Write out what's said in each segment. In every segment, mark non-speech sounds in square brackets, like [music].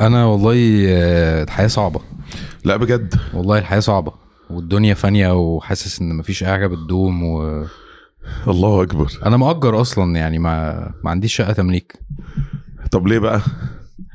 أنا والله آه، الحياة صعبة. لا بجد؟ والله الحياة صعبة والدنيا فانية وحاسس إن مفيش حاجة بتدوم وأنا الله أكبر. مأجر أصلا يعني ما ما عنديش شقة تمليك. طب ليه بقى؟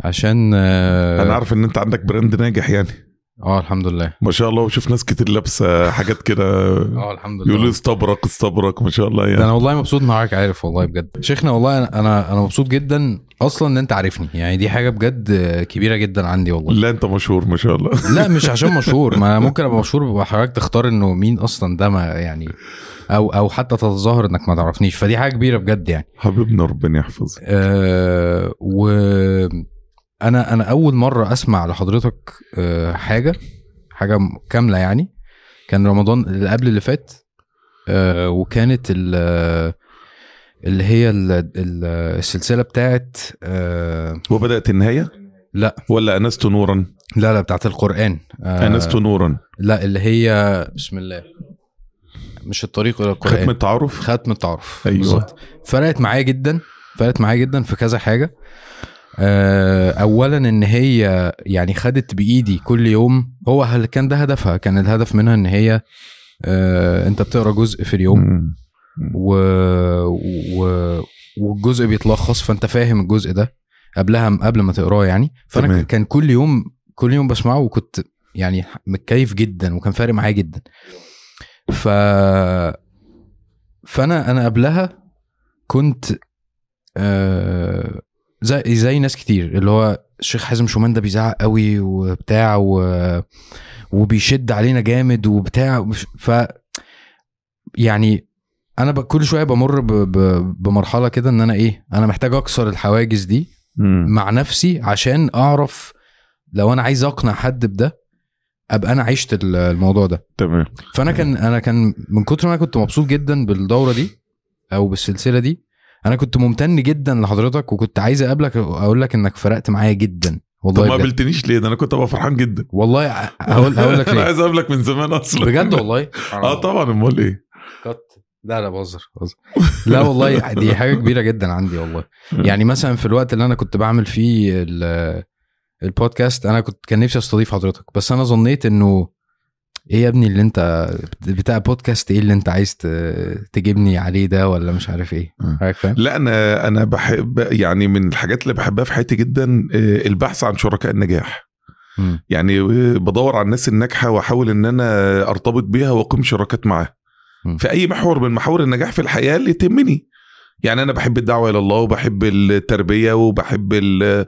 عشان آه أنا عارف إن أنت عندك براند ناجح يعني. آه، الحمد لله. ما شاء الله وشوف ناس كتير لابسة حاجات كده. آه الحمد لله. يقولوا استبرق استبرق ما شاء الله ده يعني أنا والله مبسوط حضرتك عارف والله بجد. شيخنا والله أنا أنا مبسوط جدا أصلا إن أنت عارفني. يعني دي حاجة بجد كبيرة جدا عندي والله. لا أنت مشهور ما شاء الله. لا مش [laughs] عشان مشهور ما ممكن أبقى مشهور وحضرتك تختار إنه مين أصلا ده ما يعني أو أو حتى تتظاهر إنك ما تعرفنيش. فدي حاجة كبيرة بجد يعني. حبيبنا ربنا يحفظك. أه و أنا أنا أول مرة أسمع لحضرتك أه حاجة حاجة كاملة يعني. كان رمضان اللي قبل اللي فات أه وكانت ال- اللي هي ال- ال- السلسلة بتاعت أه وبدأت النهاية؟ لا. ولا أنست نورا؟ لا لا بتاعت القرآن. أنست نورا. لا اللي هي بسم الله. مش الطريق إلى القرآن. ختم التعارف؟ ختم التعارف. أيوة. بالظبط. فرقت معايا جدا فرقت معايا جدا في كذا حاجة. آه، اولا إن هي يعني خدت بإيدي كل يوم. هو هل كان ده هدفها؟ كان الهدف منها إن هي آه، أنت بتقرأ جزء في اليوم. و... و... والجزء بيتلخص فأنت فاهم الجزء ده قبلها قبل ما تقراه يعني. فأنا تمام. كان كل يوم كل يوم بسمعه وكنت يعني متكيف جدا وكان فارق معايا جدا. ف فأنا أنا قبلها كنت آه زي زي ناس كتير اللي هو الشيخ حازم شومان ده بيزعق قوي وبتاع و... وبيشد علينا جامد وبتاع ف يعني أنا ب... كل شوية بمر ب... ب... بمرحلة كده إن أنا إيه أنا محتاج أكسر الحواجز دي مم. مع نفسي عشان أعرف لو أنا عايز أقنع حد بده أبقى أنا عشت ال- الموضوع ده تمام فأنا كان أنا كان من كتر ما أنا كنت مبسوط جدا بالدورة دي أو بالسلسلة دي أنا كنت ممتن جدا لحضرتك وكنت عايز اقابلك أقول لك انك فرقت معايا جدا. طب والله ما بجد. قابلتنيش ليه؟ ده أنا كنت ابقى فرحان جدا. والله هقول هقول لك [laughs] أنا عايز اقابلك من زمان أصلا. بجد والله؟ [laughs] آه طبعا أمال إيه؟ كت. لا لا بهزر بهزر. لا والله دي حاجة كبيرة جدا عندي والله. [laughs] يعني مثلا في الوقت اللي أنا كنت بعمل فيه ال- البودكاست أنا كنت كان نفسي أستضيف حضرتك بس أنا ظنيت إنه إيه يا ابني اللي أنت بتاع بودكاست إيه اللي أنت عايز تجيبني عليه ده ولا مش عارف إيه آه. لا أنا أنا بحب يعني من الحاجات اللي بحبها في حياتي جدا آه، البحث عن شركاء النجاح. يعني آه، بدور على الناس الناجحة وأحاول إن أنا أرتبط بيها وأقيم شراكات معاها. في أي محور من محاور النجاح في الحياة اللي تهمني يعني أنا بحب الدعوة إلى الله وبحب التربية وبحب ال-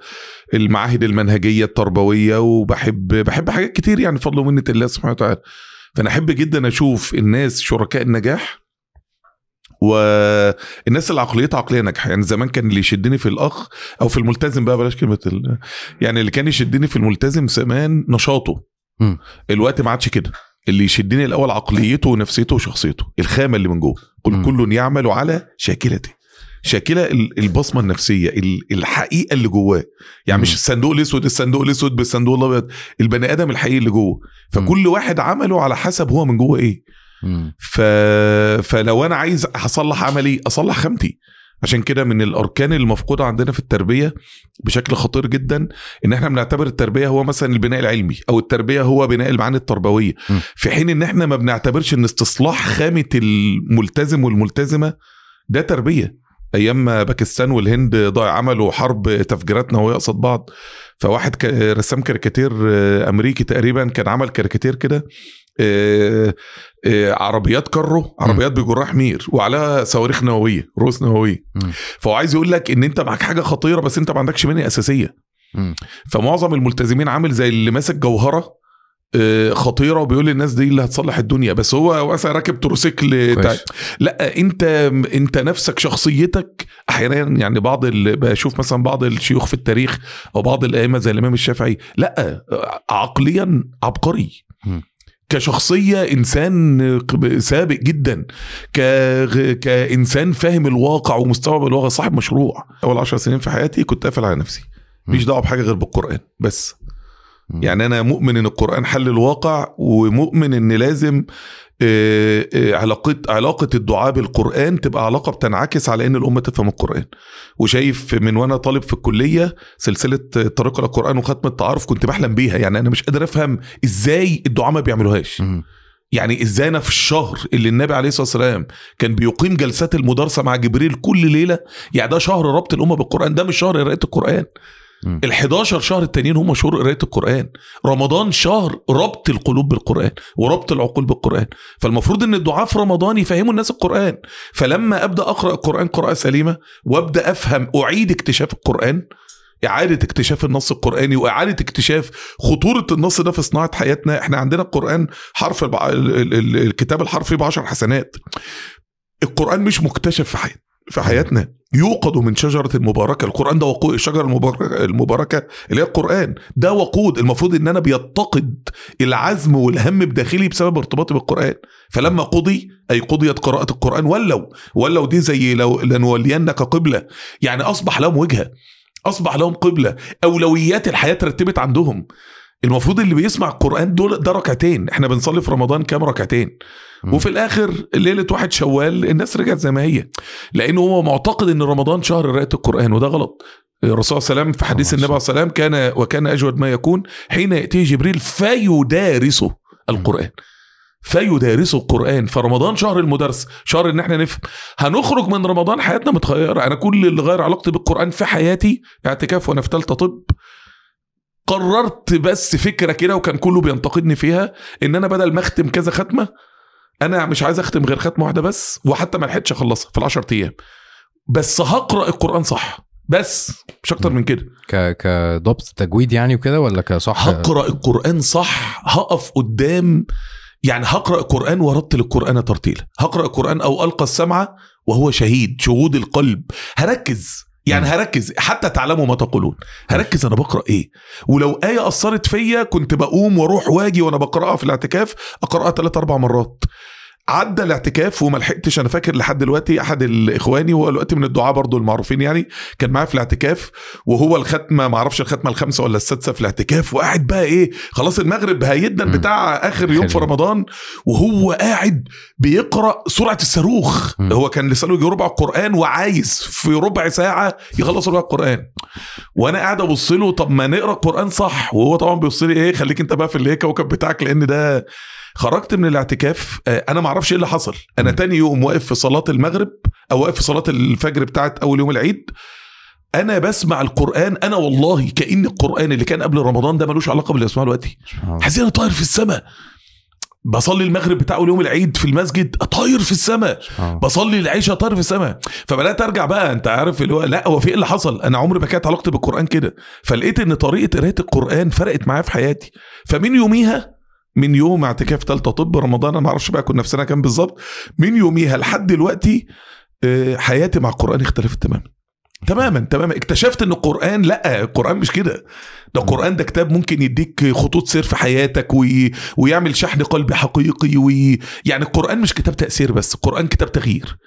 المعاهد المنهجية التربوية وبحب بحب حاجات كتير يعني بفضل ومنه الله سبحانه وتعالى. فأنا أحب جدا أشوف الناس شركاء النجاح والناس اللي عقليتها عقلية ناجحة. يعني زمان كان اللي يشدني في الأخ أو في الملتزم بقى بلاش كلمة ال... يعني اللي كان يشدني في الملتزم زمان نشاطه. مم. الوقت ما عادش كده. اللي يشدني الأول عقليته ونفسيته وشخصيته الخامة اللي من جوه. قل كل يعمل على شاكلته. شاكلة ال- البصمة النفسية ال- الحقيقة اللي جواه. يعني مم. مش الصندوق الأسود الصندوق الأسود بالصندوق الأبيض. البني آدم الحقيقي اللي جوه. فكل واحد عمله على حسب هو من جوه إيه. ف... فلو أنا عايز أصلح عملي أصلح خامتي. عشان كده من الأركان المفقودة عندنا في التربية بشكل خطير جدا إن إحنا بنعتبر التربية هو مثلا البناء العلمي أو التربية هو بناء المعاني التربوية. م. في حين إن إحنا ما بنعتبرش إن استصلاح خامة الملتزم والملتزمة ده تربية. أيام ما باكستان والهند ضاع عملوا حرب تفجيرات نوويه قصاد بعض فواحد رسام كاريكاتير آه، أمريكي تقريبا كان عمل كاريكاتير كده آه، آه، عربيات كارو عربيات بجراح حمير وعليها صواريخ نووية رؤوس نووية. فهو عايز يقول لك إن أنت معاك حاجة خطيرة بس أنت ما عندكش بنيه أساسية. فمعظم الملتزمين عامل زي اللي ماسك جوهرة خطيرة وبيقول للناس دي اللي هتصلح الدنيا. بس هو مثلا راكب تروسيكل. لا انت انت نفسك شخصيتك أحيانا يعني بعض ال... بشوف مثلا بعض الشيوخ في التاريخ أو بعض الأئمة زي الإمام الشافعي. لا عقليا عبقري. إنسان ق- سابق جدا. ك... كإنسان فاهم الواقع ومستوعب الواقع صاحب مشروع. أول عشر سنين في حياتي كنت قافل على نفسي. مش مم. دعوة بحاجة غير بالقرآن بس. يعني أنا مؤمن إن القرآن حل الواقع ومؤمن إن لازم آه، آه، علاقة علاقة الدعاء بالقرآن تبقى علاقة بتنعكس على إن الأمة تفهم القرآن. وشايف من وأنا طالب في الكلية سلسلة طريق إلى القران وختم التعارف كنت بحلم بيها. يعني أنا مش قادر أفهم إزاي الدعاء ما بيعملوهاش. يعني إزاي أنا في الشهر اللي النبي عليه الصلاة والسلام كان بيقيم جلسات المدارسة مع جبريل كل ليلة؟ يعني ده شهر ربط الأمة بالقرآن ده مش شهر قراءة القرآن. ال 11 شهر التانيين هم شهور قراية القرآن. رمضان شهر ربط القلوب بالقرآن وربط العقول بالقرآن. فالمفروض إن الدعاء في رمضان يفهموا الناس القرآن. فلما أبدأ أقرأ القرآن قراءة سليمة وأبدأ أفهم أعيد اكتشاف القرآن إعادة اكتشاف النص القرآني وإعادة اكتشاف خطورة النص ده في صناعة حياتنا إحنا عندنا القرآن حرف الكتاب الحرفي بعشر حسنات. القرآن مش مكتشف في حياتنا. في حياتنا. يوقد من شجرة مباركة القرآن ده وقود الشجرة المباركة, المباركة اللي هي القرآن. ده وقود. المفروض إن أنا بيتقد العزم والهم بداخلي بسبب ارتباطي بالقرآن. فلما قضي أي قضيت قراءة القرآن ولوا. ولوا دي زي لو لنولينك قبلة. يعني أصبح لهم وجهة. أصبح لهم قبلة. أولويات الحياة ترتبت عندهم. المفروض اللي بيسمع القرآن دول ده ركعتين. إحنا بنصلي في رمضان كام ركعتين. وفي الآخر ليلة واحد شوال الناس رجعت زي ما هي. لأنه هو معتقد إن رمضان شهر قراءة القرآن وده غلط. الرسول صلى الله عليه وسلم في حديث صلى الله النبي عليه السلام كان وكان أجود ما يكون حين ياتيه جبريل فيدارسه القرآن. فيدارسه القرآن. فرمضان شهر المدرسة شهر إن إحنا نفهم. هنخرج من رمضان حياتنا متغيرة. أنا كل اللي غير علاقتي بالقرآن في حياتي اعتكاف وأنا في ثالثه طب. قررت بس فكرة كده وكان كله بينتقدني فيها إن أنا بدل ما أختم كذا ختمة أنا مش عايز أختم غير ختمة واحدة بس وحتى ما لحقتش أخلصها في العشر أيام. بس هقرأ القرآن صح. بس مش أكتر من كده. ك كضبط تجويد يعني وكده ولا كصح هقرأ القرآن صح هقف قدام يعني هقرأ القرآن وارتل القرآن ترتيلا. هقرأ القرآن أو ألقى السمع وهو شهيد شهود القلب. هركز. يعني. هركز حتى تعلموا ما تقولون. هركز أنا بقرأ إيه؟ ولو آية أثرت فيا كنت بقوم وأروح وأجي وأنا بقرأها في الاعتكاف أقرأها ثلاث أربع مرات. عدى الاعتكاف وما لحقتش أنا فاكر لحد دلوقتي أحد الإخواني وهو دلوقتي من الدعاء برضو المعروفين يعني كان معايا في الاعتكاف وهو الختمة ما أعرفش الختمة الخامسة ولا السادسة في الاعتكاف وقاعد بقى إيه خلاص المغرب هيدا. بتاع آخر يوم في. رمضان وهو قاعد بيقرأ سرعة الصاروخ. هو كان لسانه يجي ربع القرآن وعايز في ربع ساعة يخلص ربع القرآن وأنا قاعد أبص له طب ما نقرأ القرآن صح وهو طبعا بيبص لي إيه خليك أنت بقى في اللي كوكب بتاعك لأن ده خرجت من الاعتكاف آه، أنا ما أعرفش إيه اللي حصل. أنا. تاني يوم واقف في صلاة المغرب أو واقف في صلاة الفجر بتاعت أول يوم العيد أنا بسمع القرآن أنا والله كأن القرآن اللي كان قبل رمضان ده ملوش علاقة باللي بسمعه دلوقتي. حاسس أنا طاير في السماء. بصلي المغرب بتاع أول يوم العيد في المسجد طاير في السماء. بصلي العشاء طاير في السماء. فبدأت أرجع بقى أنت عارف اللي هو لا هو في إيه اللي حصل؟ أنا عمري ما كانت علاقتي بالقرآن كده. فلقيت إن طريقة قرايه القرآن فرقت معايا في حياتي. فمن يوميها من يوم اعتكاف ثالثه طب رمضان أنا ما أعرفش بقى كنا في سنة كام بالظبط من يوميها لحد دلوقتي آه، حياتي مع القرآن اختلفت تماما. تماما تماما. اكتشفت إن القرآن لا القرآن مش كده. ده القرآن ده كتاب ممكن يديك خطوط سير في حياتك وي... ويعمل شحن قلبي حقيقي وي... يعني القرآن مش كتاب تأثير بس القرآن كتاب تغيير.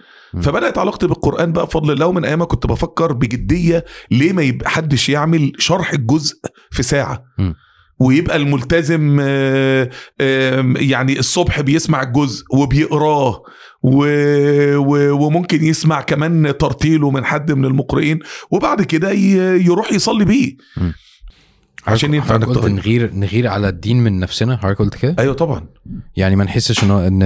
فبدأت علاقتي بالقرآن بقى بفضل الله ومن أيام كنت بفكر بجدية ليه ما يبقى حدش يعمل شرح الجزء في ساعة. ويبقى الملتزم آه، يعني الصبح بيسمع الجزء وبيقراه و... و... وممكن يسمع كمان ترتيله من حد من المقرئين وبعد كده. يروح يصلي بيه. عشان ينفع انك نغير نغير على الدين من نفسنا حضرتك قلت كده أيوه طبعا يعني ما نحسش ان إن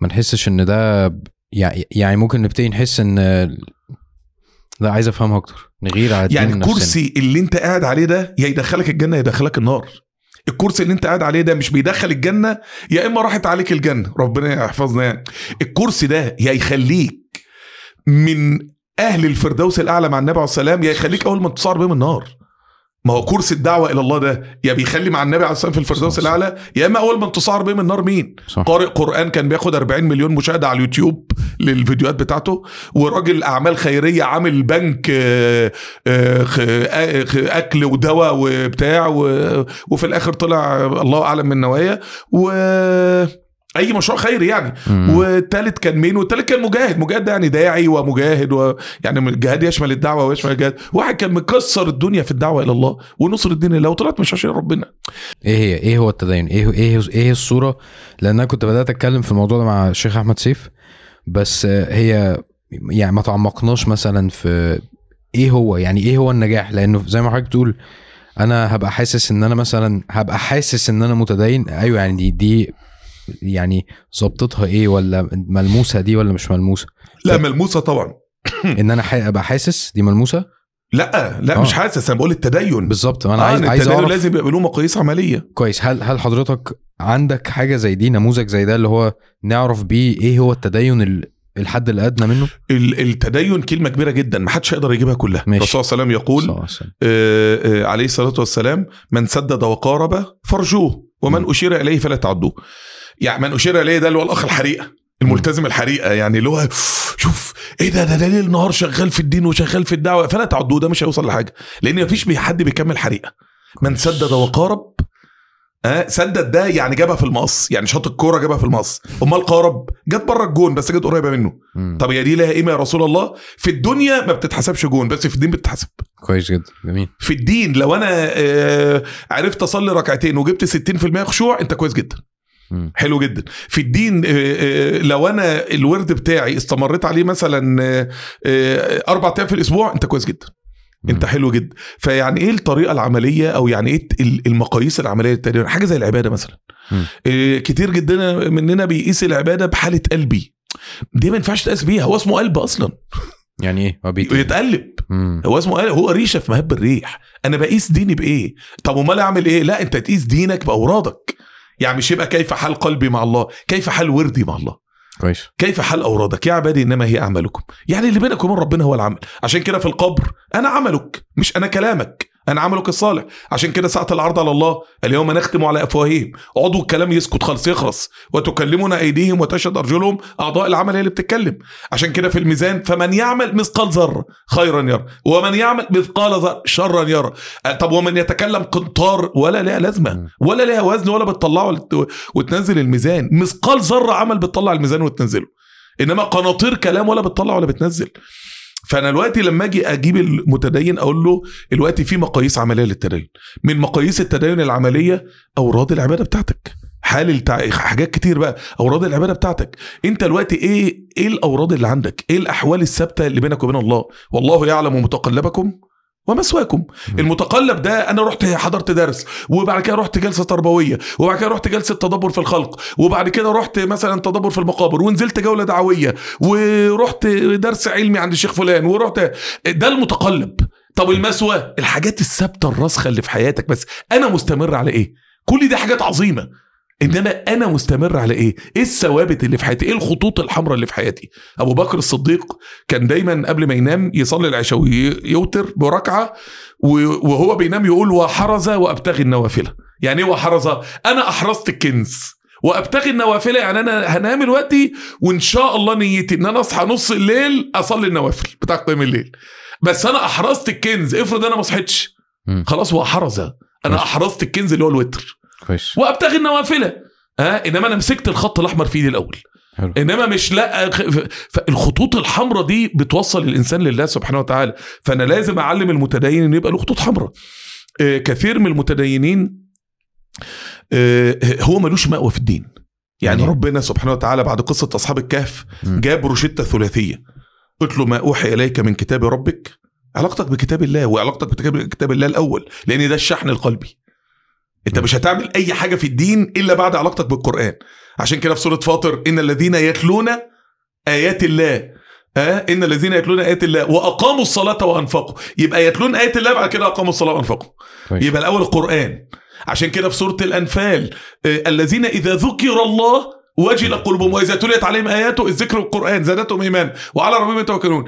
ما نحسش إن ده يعني يعني ممكن نبتدي نحس إن لا عايز أفهمها أكتر. نغير على يعني من نفسنا. الكرسي اللي أنت قاعد عليه ده يا يدخلك الجنة يا يدخلك النار. الكرسي اللي أنت قاعد عليه ده مش بيدخل الجنة يا إما راحت عليك الجنة. ربنا يحفظنا يعني. الكرسي ده يا يخليك من أهل الفردوس الأعلى مع النبي عليه السلام يا يخليك أول ما تصار بهم النار. ما هو كرسي الدعوة إلى الله ده يا بيخلي مع النبي عليه السلام في الفردوس. الأعلى يا إما أول ما انتصار بهم النار مين صح قارئ قرآن كان بياخد 40 مليون مشاهدة على اليوتيوب للفيديوهات بتاعته وراجل أعمال خيرية عامل بنك آه، آه، آه، أكل ودواء وبتاع وفي الآخر طلع الله أعلم من نوايا و أي مشروع خيري يعني. مم. والتالت كان مين؟ والتالت كان مجاهد. مجاهد ده يعني داعي ومجاهد و... يعني الجهاد يشمل الدعوة ويشمل الجهاد واحد كان مكسر الدنيا في الدعوة إلى الله ونصر الدين لله وطلعت مش عشان ربنا. إيه هي؟ إيه هو التدين؟ إيه إيه إيه الصورة؟ لأن أنا كنت بدأت أتكلم في الموضوع ده مع الشيخ أحمد سيف. بس هي يعني ما تعمقناش مثلا في إيه هو يعني إيه هو النجاح؟ لأنه زي ما حضرتك بتقول أنا هبقى حاسس إن أنا مثلا هبقى حاسس إن أنا متدين. أيوه يعني دي دي يعني ظبطتها إيه ولا ملموسة دي ولا مش ملموسة؟ لا ف- ملموسة طبعا. [coughs] إن أنا ح- أبقى حاسس؟ دي ملموسة؟ لا لا آه. مش حاسس أنا بقول التدين. بالظبط أنا آه عايز عايز التدين أعرف لازم يبقى له مقاييس عملية. كويس. هل هل حضرتك عندك حاجة زي دي نموذج زي ده اللي هو نعرف بيه إيه هو التدين ال- الحد الأدنى منه؟ ال- التدين كلمة كبيرة جدا ما حدش يقدر يجيبها كلها. ماشي. الرسول صلى الله عليه وسلم يقول. آه، آه، عليه الصلاة والسلام من سدد وقارب فرجوه ومن م. أشير إليه فلا تعدوه. يعني من أشير إليه ده اللي هو الأخ الحريقة الملتزم الحريقة يعني اللي هو شوف إيه ده ده ليل نهار شغال في الدين وشغال في الدعوة فلا تعدوه ده مش هيوصل لحاجة لأن مفيش حد بيكمل حريقة. من سدد وقارب آه سدد ده يعني جابها في المقص يعني شاط الكورة جابها في المقص. أمال قارب جت بره الجون بس جت قريبة منه. مم. طب هي دي لها قيمه يا رسول الله في الدنيا ما بتتحسبش جون بس في الدين بتتحسب. كويس جدا جميل. في الدين لو أنا آه، عرفت أصلي ركعتين وجبت 60% خشوع أنت كويس جدا. حلو جدا. في الدين آه، آه، لو أنا الورد بتاعي استمريت عليه مثلا آه، أربع أيام في الأسبوع أنت كويس جدا. أنت. حلو جدا. فيعني إيه الطريقة العملية أو يعني إيه ال- المقاييس العملية للتدين حاجة زي العبادة مثلا. كتير جدا مننا بيقيس العبادة بحالة قلبي. دي ما ينفعش تقاس بيها. هو اسمه قلب أصلا. يعني إيه؟ هو بيت يتقلب مم. هو اسمه قلب. هو ريشة في مهب الريح. أنا بقيس ديني بإيه؟ طب أمال أعمل إيه؟ لا أنت تقيس دينك بأورادك. يعني مش يبقى كيف حال قلبي مع الله كيف حال وردي مع الله. كويس. كيف حال أورادك؟ يا عبادي إنما هي أعمالكم. يعني اللي بينك وبين ربنا هو العمل. عشان كده في القبر أنا عملك مش أنا كلامك. أنا عملك الصالح عشان كده ساعه العرض على الله. اليوم نختم على أفواههم. عضو الكلام يسكت خالص يخرس وتكلمنا أيديهم وتشهد أرجلهم. أعضاء العمل هي اللي بتتكلم. عشان كده في الميزان فمن يعمل مثقال ذرة خيرا يرى. ومن يعمل مثقال ذرة شرا يرى. طب ومن يتكلم قنطار ولا لها لازمة. مم. ولا لها وزن ولا بتطلعه وت- وتنزل الميزان. مثقال ذرة عمل بتطلع الميزان وتنزله. إنما قناطير كلام ولا بتطلع ولا بتنزل. فأنا دلوقتي لما أجي أجيب المتدين أقول له دلوقتي في مقاييس عملية للتدين. من مقاييس التدين العملية اوراد العبادة بتاعتك. حال التع... حاجات كتير بقى. اوراد العبادة بتاعتك. أنت دلوقتي إيه إيه الاوراد اللي عندك؟ إيه الأحوال الثابتة اللي بينك وبين الله؟ والله يعلم متقلبكم ومثواكم المتقلب ده أنا رحت حضرت درس وبعد كده رحت جلسة تربوية وبعد كده رحت جلسة تدبر في الخلق وبعد كده رحت مثلا تدبر في المقابر ونزلت جولة دعوية ورحت درس علمي عند الشيخ فلان ورحت ده المتقلب. طب المثوى الحاجات الثابتة الراسخة اللي في حياتك بس أنا مستمر على إيه؟ كل دي حاجات عظيمة. إنما أنا مستمر على إيه؟ إيه الثوابت اللي في حياتي؟ إيه الخطوط الحمراء اللي في حياتي؟ أبو بكر الصديق كان دايما قبل ما ينام يصلي العشاء ويوتر بركعة وهو بينام يقول وحرز وأبتغي النوافل يعني إيه وحرز؟ أنا أحرزت الكنز. وأبتغي النوافل يعني أنا هنام دلوقتي وإن شاء الله نيتي إن أنا أصحى نص الليل أصلي النوافل بتاع قيام الليل. بس أنا أحرزت الكنز. افرض أنا ما صحيتش. خلاص هو حرز. أنا. أحرزت الكنز اللي هو الوتر. كويس. وأبتغي النوافل. ها إنما أنا مسكت الخط الأحمر في إيدي الأول. حلو. إنما مش لا فالخطوط الحمراء دي بتوصل الإنسان لله سبحانه وتعالى. فأنا لازم أعلم المتدين إن يبقى له خطوط حمراء آه، كثير من المتدينين آه، هو ملوش مأوى في الدين. يعني يعني؟ ربنا سبحانه وتعالى بعد قصة أصحاب الكهف مم. جاب روشتة ثلاثية. قلت له ما أوحي إليك من كتاب ربك. علاقتك بكتاب الله وعلاقتك بكتاب كتاب الله الأول لأن ده الشحن القلبي. انت. مش هتعمل اي حاجة في الدين إلا بعد علاقتك بالقرآن. عشان كده في سورة فاطر إن الذين يتلون آيات الله ها إن الذين يتلون آيات الله وأقاموا الصلاة وأنفقوا. يبقى يتلون آيات الله بعد كده أقاموا الصلاة وأنفقوا. كويس يبقى الأول القرآن. عشان كده في سورة الأنفال آه، الذين إذا ذكر الله وجل قلوبهم وإذا تليت عليهم آياته الذكر القرآن زادتهم ايمان وعلى ربهم يتوكلون.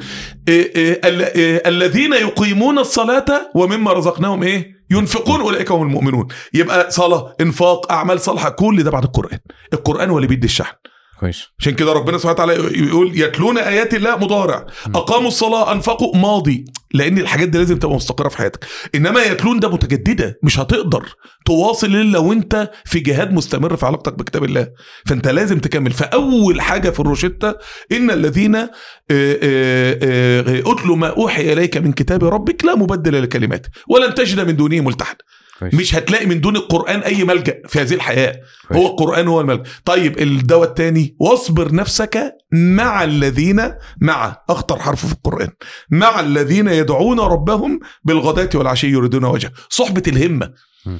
آه، آه، آه، الذين يقيمون الصلاة ومما رزقناهم إيه؟ ينفقون أولئك هم المؤمنون. يبقى صلاة إنفاق أعمال صالحة كل ده بعد القرآن. القرآن هو اللي بيدي الشحن. كويس. عشان كده ربنا سبحانه وتعالى يقول يتلون آيات الله مضارع. أقاموا الصلاة أنفقوا ماضي. لأن الحاجات دي لازم تبقى مستقرة في حياتك. إنما يتلون ده متجددة مش هتقدر تواصل إلا وأنت في جهاد مستمر في علاقتك بكتاب الله. فأنت لازم تكمل. فأول حاجة في الروشتة إن الذين آه، آه، آه، اتلوا ما أوحي إليك من كتاب ربك لا مبدل لكلماته ولن تجد من دونه ملتحدا. كويس. مش هتلاقي من دون القرآن أي ملجأ في هذه الحياة. كويس. هو القرآن هو الملجأ. طيب الدواء الثاني واصبر نفسك مع الذين مع أخطر حرف في القرآن مع الذين يدعون ربهم بالغداة والعشي يريدون وجهه. صحبة الهمة. م.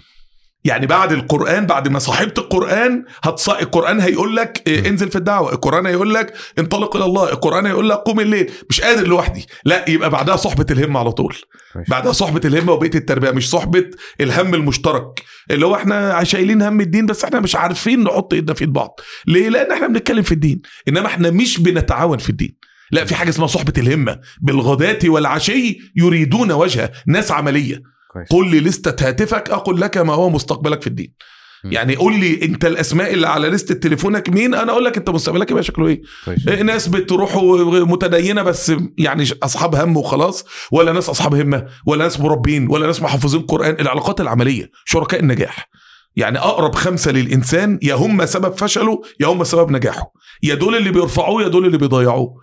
يعني بعد القرآن بعد ما صاحبت القرآن هتص... القرآن هيقول لك إيه،. انزل في الدعوة. القرآن هيقول لك انطلق إلى الله. القرآن هيقول لك قوم الليل. مش قادر لوحدي. لا يبقى بعدها صحبة الهمة على طول. بعدها صحبة الهمة وبيت التربية مش صحبة الهم المشترك. اللي هو إحنا شايلين هم الدين بس إحنا مش عارفين نحط إيدنا في إيد بعض. ليه؟ لأن إحنا بنتكلم في الدين. إنما إحنا مش بنتعاون في الدين. لا في حاجة اسمها صحبة الهمة. بالغداة والعشي يريدون وجهه. ناس عملية. كويس. قل لي لستة هاتفك أقول لك ما هو مستقبلك في الدين. م. يعني قول لي أنت الأسماء اللي على لستة تليفونك مين؟ أنا أقول لك أنت مستقبلك يبقى شكله إيه؟ كويس. إيه، ناس بتروح متدينة بس يعني أصحاب هم وخلاص ولا ناس أصحاب همة ولا ناس مربين ولا ناس محافظين قرآن العلاقات العملية شركاء النجاح. يعني أقرب خمسة للإنسان يا هم سبب فشله يا هم سبب نجاحه. يا دول اللي بيرفعوه يا دول اللي بيضيعوه.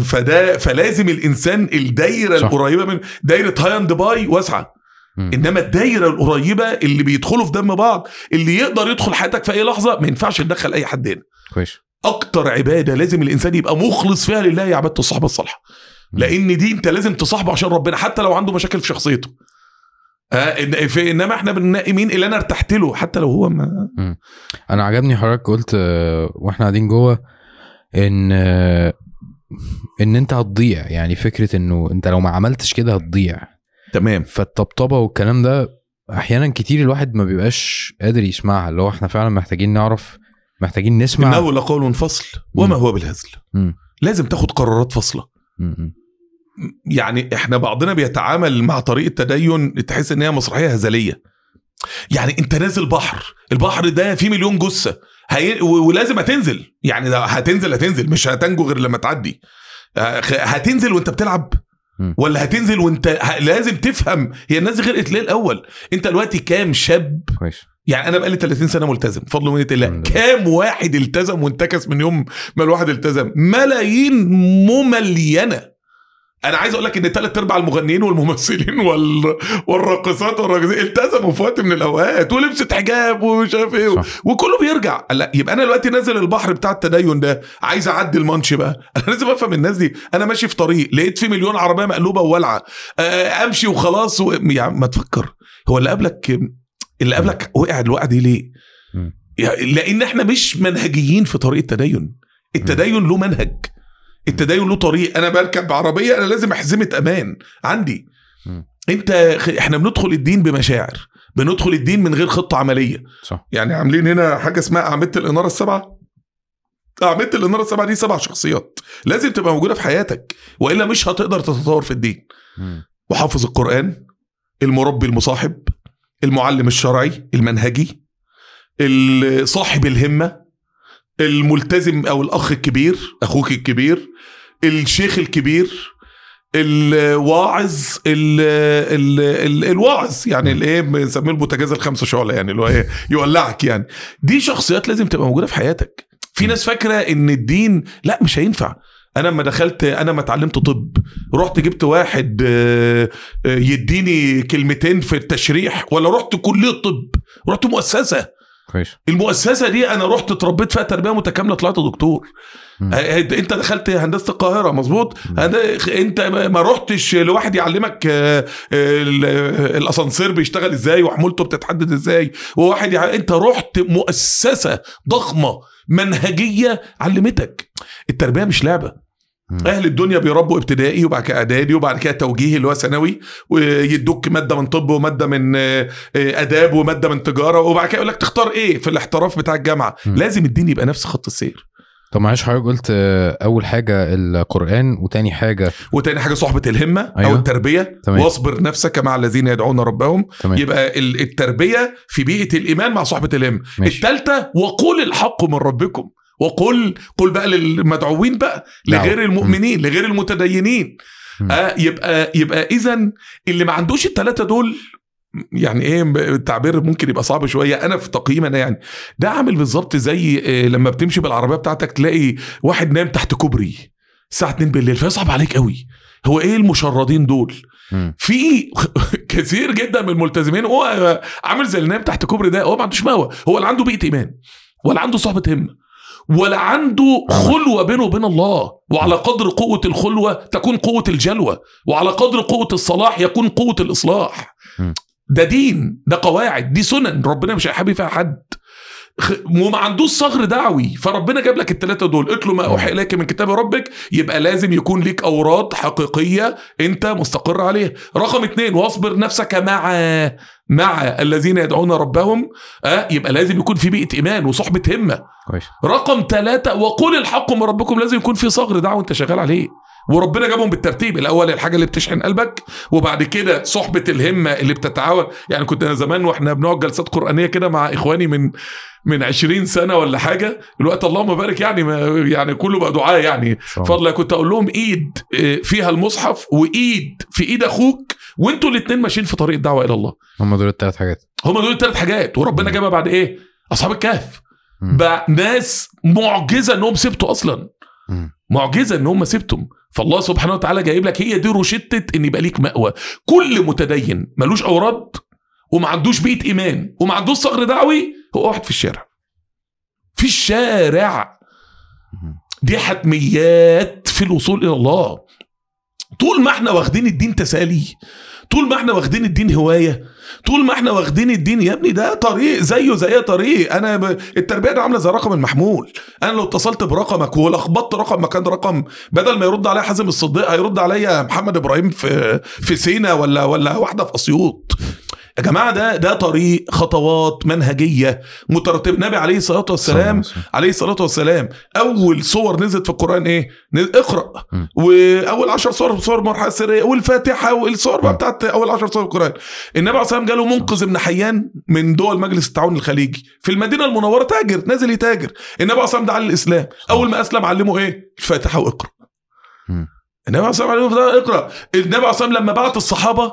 فده فلازم الإنسان الدايرة صح. القريبة من دايرة hi and bye واسعة. إنما الدايرة القريبة اللي بيدخلوا في دم بعض اللي يقدر يدخل حياتك في أي لحظة ما ينفعش تدخل أي حد هنا. كويس. أكتر عبادة لازم الإنسان يبقى مخلص فيها لله هي عبادة الصحبه الصالحة. لأن دي أنت لازم تصاحبه عشان ربنا حتى لو عنده مشاكل في شخصيته. آه في إنما إحنا بننقي مين؟ اللي أنا ارتحت له حتى لو هو ما أنا عجبني حضرتك قلت آه، وإحنا قاعدين جوه إن آه، إن أنت هتضيع. يعني فكرة إنه أنت لو ما عملتش كده هتضيع. تمام. فالطبطبة والكلام ده أحيانا كتير الواحد ما بيبقاش قادر يسمعها اللي هو إحنا فعلا محتاجين نعرف محتاجين نسمع. إنه لقول فصل وما هو بالهزل. لازم تاخد قرارات فاصلة. يعني إحنا بعضنا بيتعامل مع طريقة تدين تحس إن هي مسرحيه هزلية. يعني انت نازل بحر البحر ده فيه مليون جثة هي... و- ولازم هتنزل يعني هتنزل هتنزل مش هتنجو غير لما تعدي. آه، هتنزل وانت بتلعب. ولا هتنزل وانت ه- لازم تفهم هي الناس غرقت ليه الأول؟ انت دلوقتي كام شاب؟ كويس. يعني أنا بقالي 30 سنة ملتزم بفضل ومنه الله. كام واحد التزم وانتكس من يوم ما الواحد التزم؟ ملايين مملينة. أنا عايز أقول لك ان ثلاث ارباع المغنيين والممثلين وال... والراقصات والراقصين التزموا في وقت من الاوقات ولبست حجاب ومش عارف إيه صح. وكله بيرجع. لا يبقى أنا دلوقتي نازل البحر بتاع التدين ده عايز اعدي المانش بقى. [laughs] أنا لازم افهم الناس دي. أنا ماشي في طريق لقيت في مليون عربية مقلوبة وولعة. آه، امشي وخلاص و... يعني ما تفكر. هو اللي قبلك اللي قبلك وقع الوقعة دي ليه؟ يعني لأن إحنا مش منهجيين في طريق التدين. التدين له منهج. التدين له طريق أنا بركب عربية أنا لازم احزمه أمان عندي. مم. انت خ- إحنا بندخل الدين بمشاعر بندخل الدين من غير خطة عملية. صح. يعني عاملين هنا حاجة اسمها أعمدة الإنارة السبعة؟ أعمدة الإنارة السبعة دي سبع شخصيات. لازم تبقى موجودة في حياتك وإلا مش هتقدر تتطور في الدين. مم. محافظ القرآن المربي المصاحب المعلم الشرعي المنهجي ال- صاحب الهمة الملتزم أو الأخ الكبير أخوك الكبير الشيخ الكبير الواعظ ال ال ال الواعظ يعني الإيه بنسميه البوتاجاز الخمسة شعلة يعني اللي هو إيه يولعك يعني. دي شخصيات لازم تبقى موجودة في حياتك. في ناس فاكرة إن الدين لا مش هينفع. أنا لما دخلت أنا ما اتعلمت طب رحت جبت واحد آه، آه، يديني كلمتين في التشريح ولا رحت كلية طب رحت مؤسسة. كويس. المؤسسة دي أنا رحت اتربيت فيها تربية متكاملة طلعت دكتور. مم. آه، أنت دخلت هندسة القاهرة مظبوط؟ أنت ما رحتش لواحد يعلمك آه، آه، الأسانسير بيشتغل إزاي وحمولته بتتحدد إزاي؟ وواحد يع... أنت رحت مؤسسة ضخمة منهجية علمتك. التربية مش لعبة. مم. أهل الدنيا بيربوا ابتدائي وبعد كده إعدادي وبعد كده توجيهي اللي هو ثانوي ويدوك مادة من طب ومادة من آه، آداب ومادة من تجارة وبعد كده يقول لك تختار إيه في الاحتراف بتاع الجامعة مم. لازم الدين يبقى نفس خط السير طب معلش حضرتك قلت آه، أول حاجة القرآن وتاني حاجة وتاني حاجة صحبة الهمة. أيوه. أو التربية تمام. واصبر نفسك مع الذين يدعون ربهم تمام يبقى ال- التربية في بيئة الإيمان مع صحبة الهمة. الثالثه وقول الحق من ربكم وقل قل بقى للمدعوين بقى. لغير المؤمنين لغير المتدينين. آه يبقى يبقى اذا اللي ما عندوش الثلاثه دول يعني إيه التعبير ممكن يبقى صعب شوية أنا في تقييم أنا يعني ده عامل بالظبط زي آه، لما بتمشي بالعربية بتاعتك تلاقي واحد نايم تحت كوبري الساعة 2 بالليل فيصعب عليك قوي هو إيه المشردين دول. في [laughs] كثير جدا من الملتزمين هو عامل زي اللي نايم تحت كوبري ده هو ما عندوش مأوى هو لا عنده بيئة إيمان ولا عنده صحبة همه ولا عنده خلوة بينه وبين الله. وعلى قدر قوة الخلوة تكون قوة الجلوة. وعلى قدر قوة الصلاح يكون قوة الإصلاح. مم. ده دين ده قواعد دي سنن. ربنا مش هيحبي فيها حد. وما عندوش صغر دعوي. فربنا جاب لك الثلاثه دول. اتلوا ما أوحي إليك من كتاب ربك يبقى لازم يكون ليك اوراد حقيقية أنت مستقر عليها. رقم اتنين واصبر نفسك مع مع الذين يدعون ربهم. آه يبقى لازم يكون في بيئة إيمان وصحبة همة. كويس. رقم ثلاثة وقول الحق من ربكم لازم يكون في صغر دعوة أنت شغال عليه. وربنا جابهم بالترتيب. الأول الحاجة اللي بتشحن قلبك وبعد كده صحبة الهمة اللي بتتعاون. يعني كنت أنا زمان وإحنا بنقعد جلسات قرآنية كده مع إخواني من من 20 سنة ولا حاجة. الوقت اللهم بارك يعني ما يعني كله بقى دعاء يعني. فضلا كنت أقول لهم إيد آه، فيها المصحف وإيد في إيد أخوك وأنتوا الاثنين ماشيين في طريق الدعوة إلى الله. هم دول الثلاث حاجات. هم دول الثلاث حاجات. وربنا جابها بعد إيه؟ أصحاب الكهف. بقى ناس معجزة إنهم سبتوا أصلا. معجزة ان هم سبتم فالله سبحانه وتعالى جايب لك هي دي روشتة إن يبقى ليك مأوى. كل متدين ملوش اوراد وما عندوش بيئه إيمان وما عندوش صغر دعوي هو واحد في الشارع. في الشارع. دي حتميات في الوصول إلى الله. طول ما إحنا واخدين الدين تسالي طول ما إحنا واخدين الدين هواية طول ما إحنا واخدين الدين يا ابني ده طريق زيه زي أي طريق. أنا ب... التربية دي عاملة زي الرقم المحمول. أنا لو اتصلت برقمك ولخبطت رقم مكان رقم بدل ما يرد عليا حازم الصديق هيرد عليا محمد إبراهيم في في سينا ولا ولا واحدة في أسيوط. يا جماعة ده ده طريق خطوات منهجية مترتبه النبي عليه الصلاة والسلام عليه الصلاة والسلام أول صور نزلت في القرآن إيه؟ اقرأ. وأول 10 صور صور المرحله السريه والفاتحة والصور بقى. بتاعت أول 10 صور القرآن. النبي عليه الصلاة والسلام جاله منقذ ابن حيان من دول مجلس التعاون الخليجي في المدينة المنورة تاجر نازل يتاجر. النبي عليه الصلاة والسلام دعا للإسلام. أول ما أسلم علمه إيه؟ الفاتحة وإقرأ. النبي عليه الصلاة والسلام اقرأ. النبي عليه الصلاة والسلام لما بعت الصحابة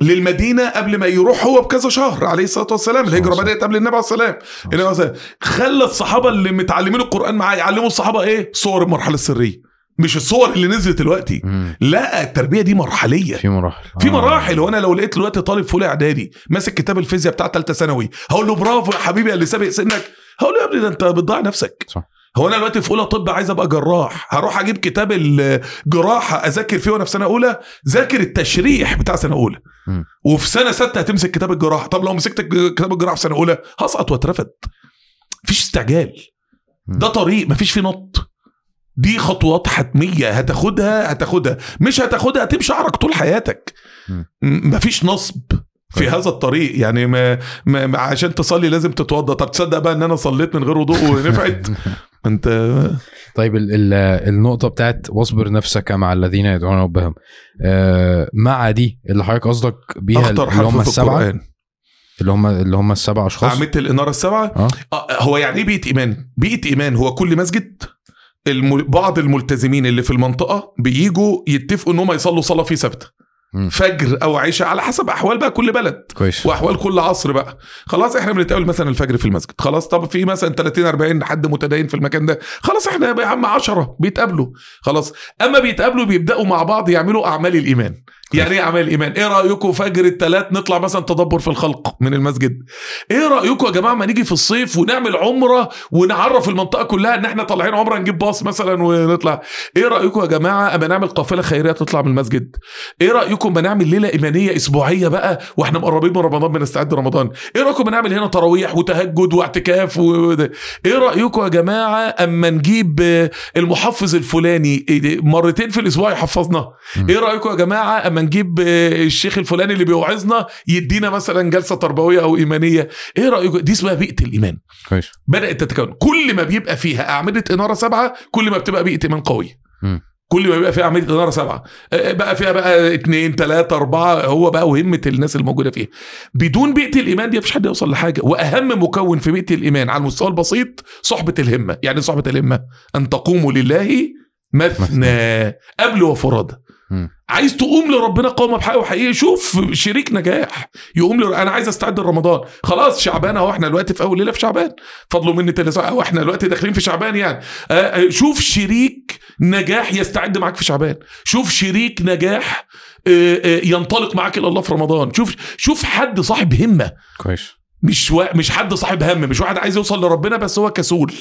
للمدينة قبل ما يروح هو بكذا شهر عليه الصلاة والسلام الهجرة بدأت قبل النبي عليه الصلاة والسلام. خلى الصحابة اللي متعلمين القرآن معاه يعلموا الصحابة إيه؟ صور المرحلة السرية. مش الصور اللي نزلت دلوقتي. مم. لا التربية دي مرحلية. في مراحل. في آه. مراحل. وأنا لو لقيت دلوقتي طالب في أولى إعدادي ماسك كتاب الفيزياء بتاع ثالثه ثانوي هقول له برافو يا حبيبي اللي سابق سنك هقول له يا ابني ده أنت بتضيع نفسك. صح. هو أنا دلوقتي في أولى طب عايز أبقى جراح. هروح أجيب كتاب الجراحه أذاكر فيه وأنا في سنة أولى ذاكر التشريح بتاع سنة أولى. وفي سنة ستة هتمسك كتاب الجراحة. طب لو مسكت كتاب الجراحة في سنة أولى هسقط واترفد. مفيش استعجال. ده طريق مفيش فيه نط. دي خطوات حتمية. هتاخدها هتاخدها. مش هتاخدها هتمشي عرق طول حياتك. مفيش نصب في طيب. هذا الطريق. يعني ما, ما ما- عشان تصلي لازم تتوضى طب تصدق بقى إن أنا صليت من غير وضوء ونفعت؟ [laughs] انت طيب ال ال النقطة بتاعت واصبر نفسك مع الذين يدعون ربهم. آه مع دي اللي حضرتك قصدك بيها اللي هم في السبعة؟ القرآن. اللي هم اللي هم السبع أشخاص؟ أعمدة الإنارة السبعة؟ آه. آه، هو يعني إيه بيئة إيمان؟ بيئة إيمان هو كل مسجد؟ الم... بعض الملتزمين اللي في المنطقة بييجوا يتفقوا إن هم يصلوا صلاة فيه ثابته مم. فجر أو عشاء على حسب احوال بقى كل بلد كويس. واحوال كل عصر بقى. خلاص إحنا بنتقابل مثلا الفجر في المسجد. خلاص طب في مثلا 30 40 حد متدين في المكان ده. خلاص إحنا يا عم 10 بيتقابلوا. خلاص. اما بيتقابلوا بيبدأوا مع بعض يعملوا اعمال الايمان. يعني إيه اعمال الايمان إيه رأيكم فجر الثلاث نطلع مثلا تدبر في الخلق من المسجد؟ إيه رأيكم يا جماعة ما نيجي في الصيف ونعمل عمرة ونعرف المنطقة كلها إن إحنا طالعين عمرة نجيب باص مثلا ونطلع؟ إيه رأيكم يا جماعة أما نعمل قافلة خيرية تطلع من المسجد؟ إيه رأيكم ما نعمل ليلة إيمانية أسبوعية بقى وإحنا مقربين من رمضان بنستعد رمضان إيه رأيكم ما نعمل هنا تراويح وتهجد واعتكاف و... إيه رأيكم يا جماعة أما نجيب المحفظ الفلاني إيه، مرتين في الأسبوع يحفظنا. إيه رأيكم يا جماعة اما نجيب آه، الشيخ الفلاني اللي بيوعظنا يدينا مثلا جلسة تربوية أو إيمانية. إيه رايكم دي اسمها بيئة الإيمان. كويس. بدأت تتكون. كل ما بيبقى فيها أعمدة إنارة سبعة كل ما بتبقى بيئة إيمان قوية. كل ما بيبقى فيها عمليه اداره سبعة. آه، بقى فيها بقى اثنين ثلاثة أربعة هو بقى وهمة الناس الموجودة فيها. بدون بيئة الإيمان دي مفيش حد يوصل لحاجة. وأهم مكون في بيئة الإيمان على المستوى البسيط صحبة الهمة. يعني إيه صحبة الهمة؟ أن تقوموا لله مثنى قبل وفرادى عايز تقوم لربنا قوم بحق وحقيقي. شوف شريك نجاح. يقوم لر... أنا عايز أستعد لرمضان. خلاص شعبان أهو إحنا دلوقتي في أول ليلة في شعبان. فضلوا مني تاني ساعه اهو إحنا دلوقتي داخلين في شعبان يعني. آه، آه، شوف شريك نجاح يستعد معاك في شعبان. شوف شريك نجاح آه، آه، ينطلق معاك إلى الله في رمضان. شوف شوف حد صاحب همة. كويس. مش و... مش حد صاحب هم. مش واحد عايز يوصل لربنا بس هو كسول.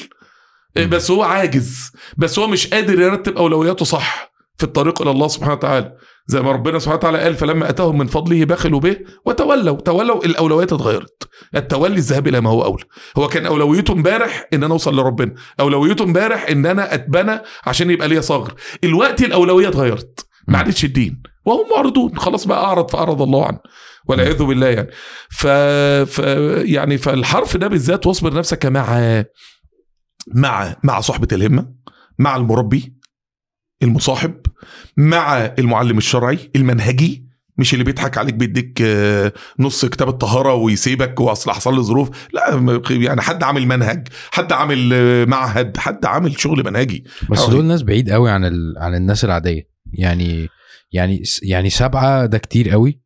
بس هو عاجز. بس هو مش قادر يرتب أولوياته صح. في الطريق إلى الله سبحانه وتعالى. زي ما ربنا سبحانه وتعالى قال فلما أتاهم من فضله بخلوا به وتولوا. تولوا الأولويات اتغيرت. التولي الذهاب إلى ما هو أولى. هو كان أولويته امبارح إن أنا أوصل لربنا. أولويته امبارح إن أنا أتبنى عشان يبقى ليا صغر. الوقت الأولوية اتغيرت. ما عادتش الدين. وهم معرضون. خلاص بقى أعرض فأعرض الله عنه. والعياذ بالله يعني. ف... ف يعني فالحرف ده بالذات واصبر نفسك مع مع مع صحبة الهمة مع المربي المصاحب مع المعلم الشرعي المنهجي مش اللي بيضحك عليك بيديك آه، نص كتاب الطهارة ويسيبك واصل حصل له ظروف لا يعني حد عامل منهج حد عامل آه، معهد حد عامل شغل منهجي. بس أو- دول ناس بعيد قوي عن ال... عن الناس العادية. يعني يعني يعني سبعة ده كتير قوي.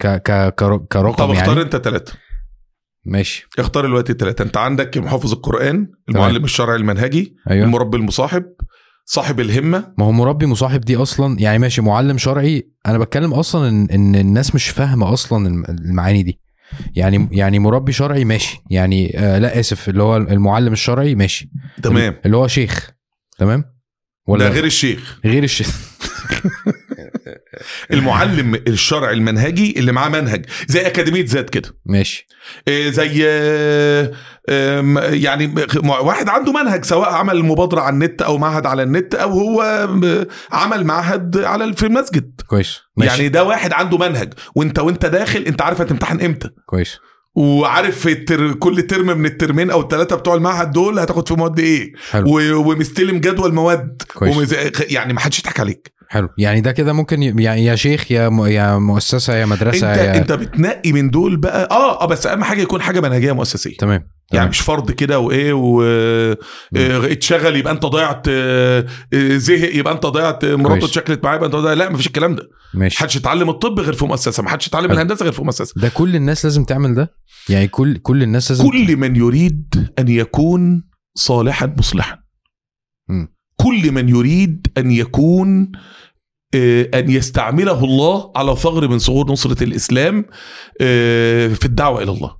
ك ك كر- طب كرقم اختار يعني. انت ثلاثة ماشي. اختار الوقت الثلاثه انت عندك محافظ القرآن المعلم الشرعي المنهجي أيوه. المربي المصاحب صاحب الهمة. ما هو مربي مصاحب دي أصلا يعني ماشي معلم شرعي. أنا بتكلم أصلا إن, إن الناس مش فاهمة أصلا الم- المعاني دي. يعني يعني مربي شرعي ماشي. يعني آه لا آسف اللي هو المعلم الشرعي ماشي. تمام. اللي هو شيخ. تمام؟ ولا غير الشيخ. غير الشيخ. [laughs] المعلم الشرعي المنهجي اللي معاه منهج زي أكاديمية ذات كده. ماشي. إيه زي آه، يعني واحد عنده منهج سواء عمل مبادرة على النت أو معهد على النت أو هو عمل معهد على في المسجد. كويس. ماشي. يعني ده واحد عنده منهج. وأنت وأنت داخل أنت عارف هتمتحن إمتى. كويس. وعارف التر... كل ترم من الترمين أو الثلاثه بتوع المعهد دول هتاخد في مواد إيه. حلو. و... ومستلم جدول مواد. ومز... يعني ما حدش يضحك عليك. حلو يعني ده كده ممكن. يعني يا شيخ يا م... يا مؤسسة يا مدرسة انت يا... انت بتنقي من دول بقى آه آه بس أهم حاجة يكون حاجة منهجية مؤسسية تمام يعني. مش فرض كده وإيه و آه، اتشغل يبقى أنت ضيعت آه، آه، زهق يبقى أنت ضيعت مراته. اتشكلت معاه يبقى أنت ضيعت لا مفيش الكلام ده ماشي محدش يتعلم الطب غير في مؤسسة محدش يتعلم. الهندسة غير في مؤسسة ده كل الناس لازم تعمل ده يعني كل كل الناس لازم كل من يريد أن يكون صالحا مصلحا مم. كل من يريد أن يكون آه، أن يستعمله الله على ثغر من ثغور نصرة الإسلام آه، في الدعوة إلى الله.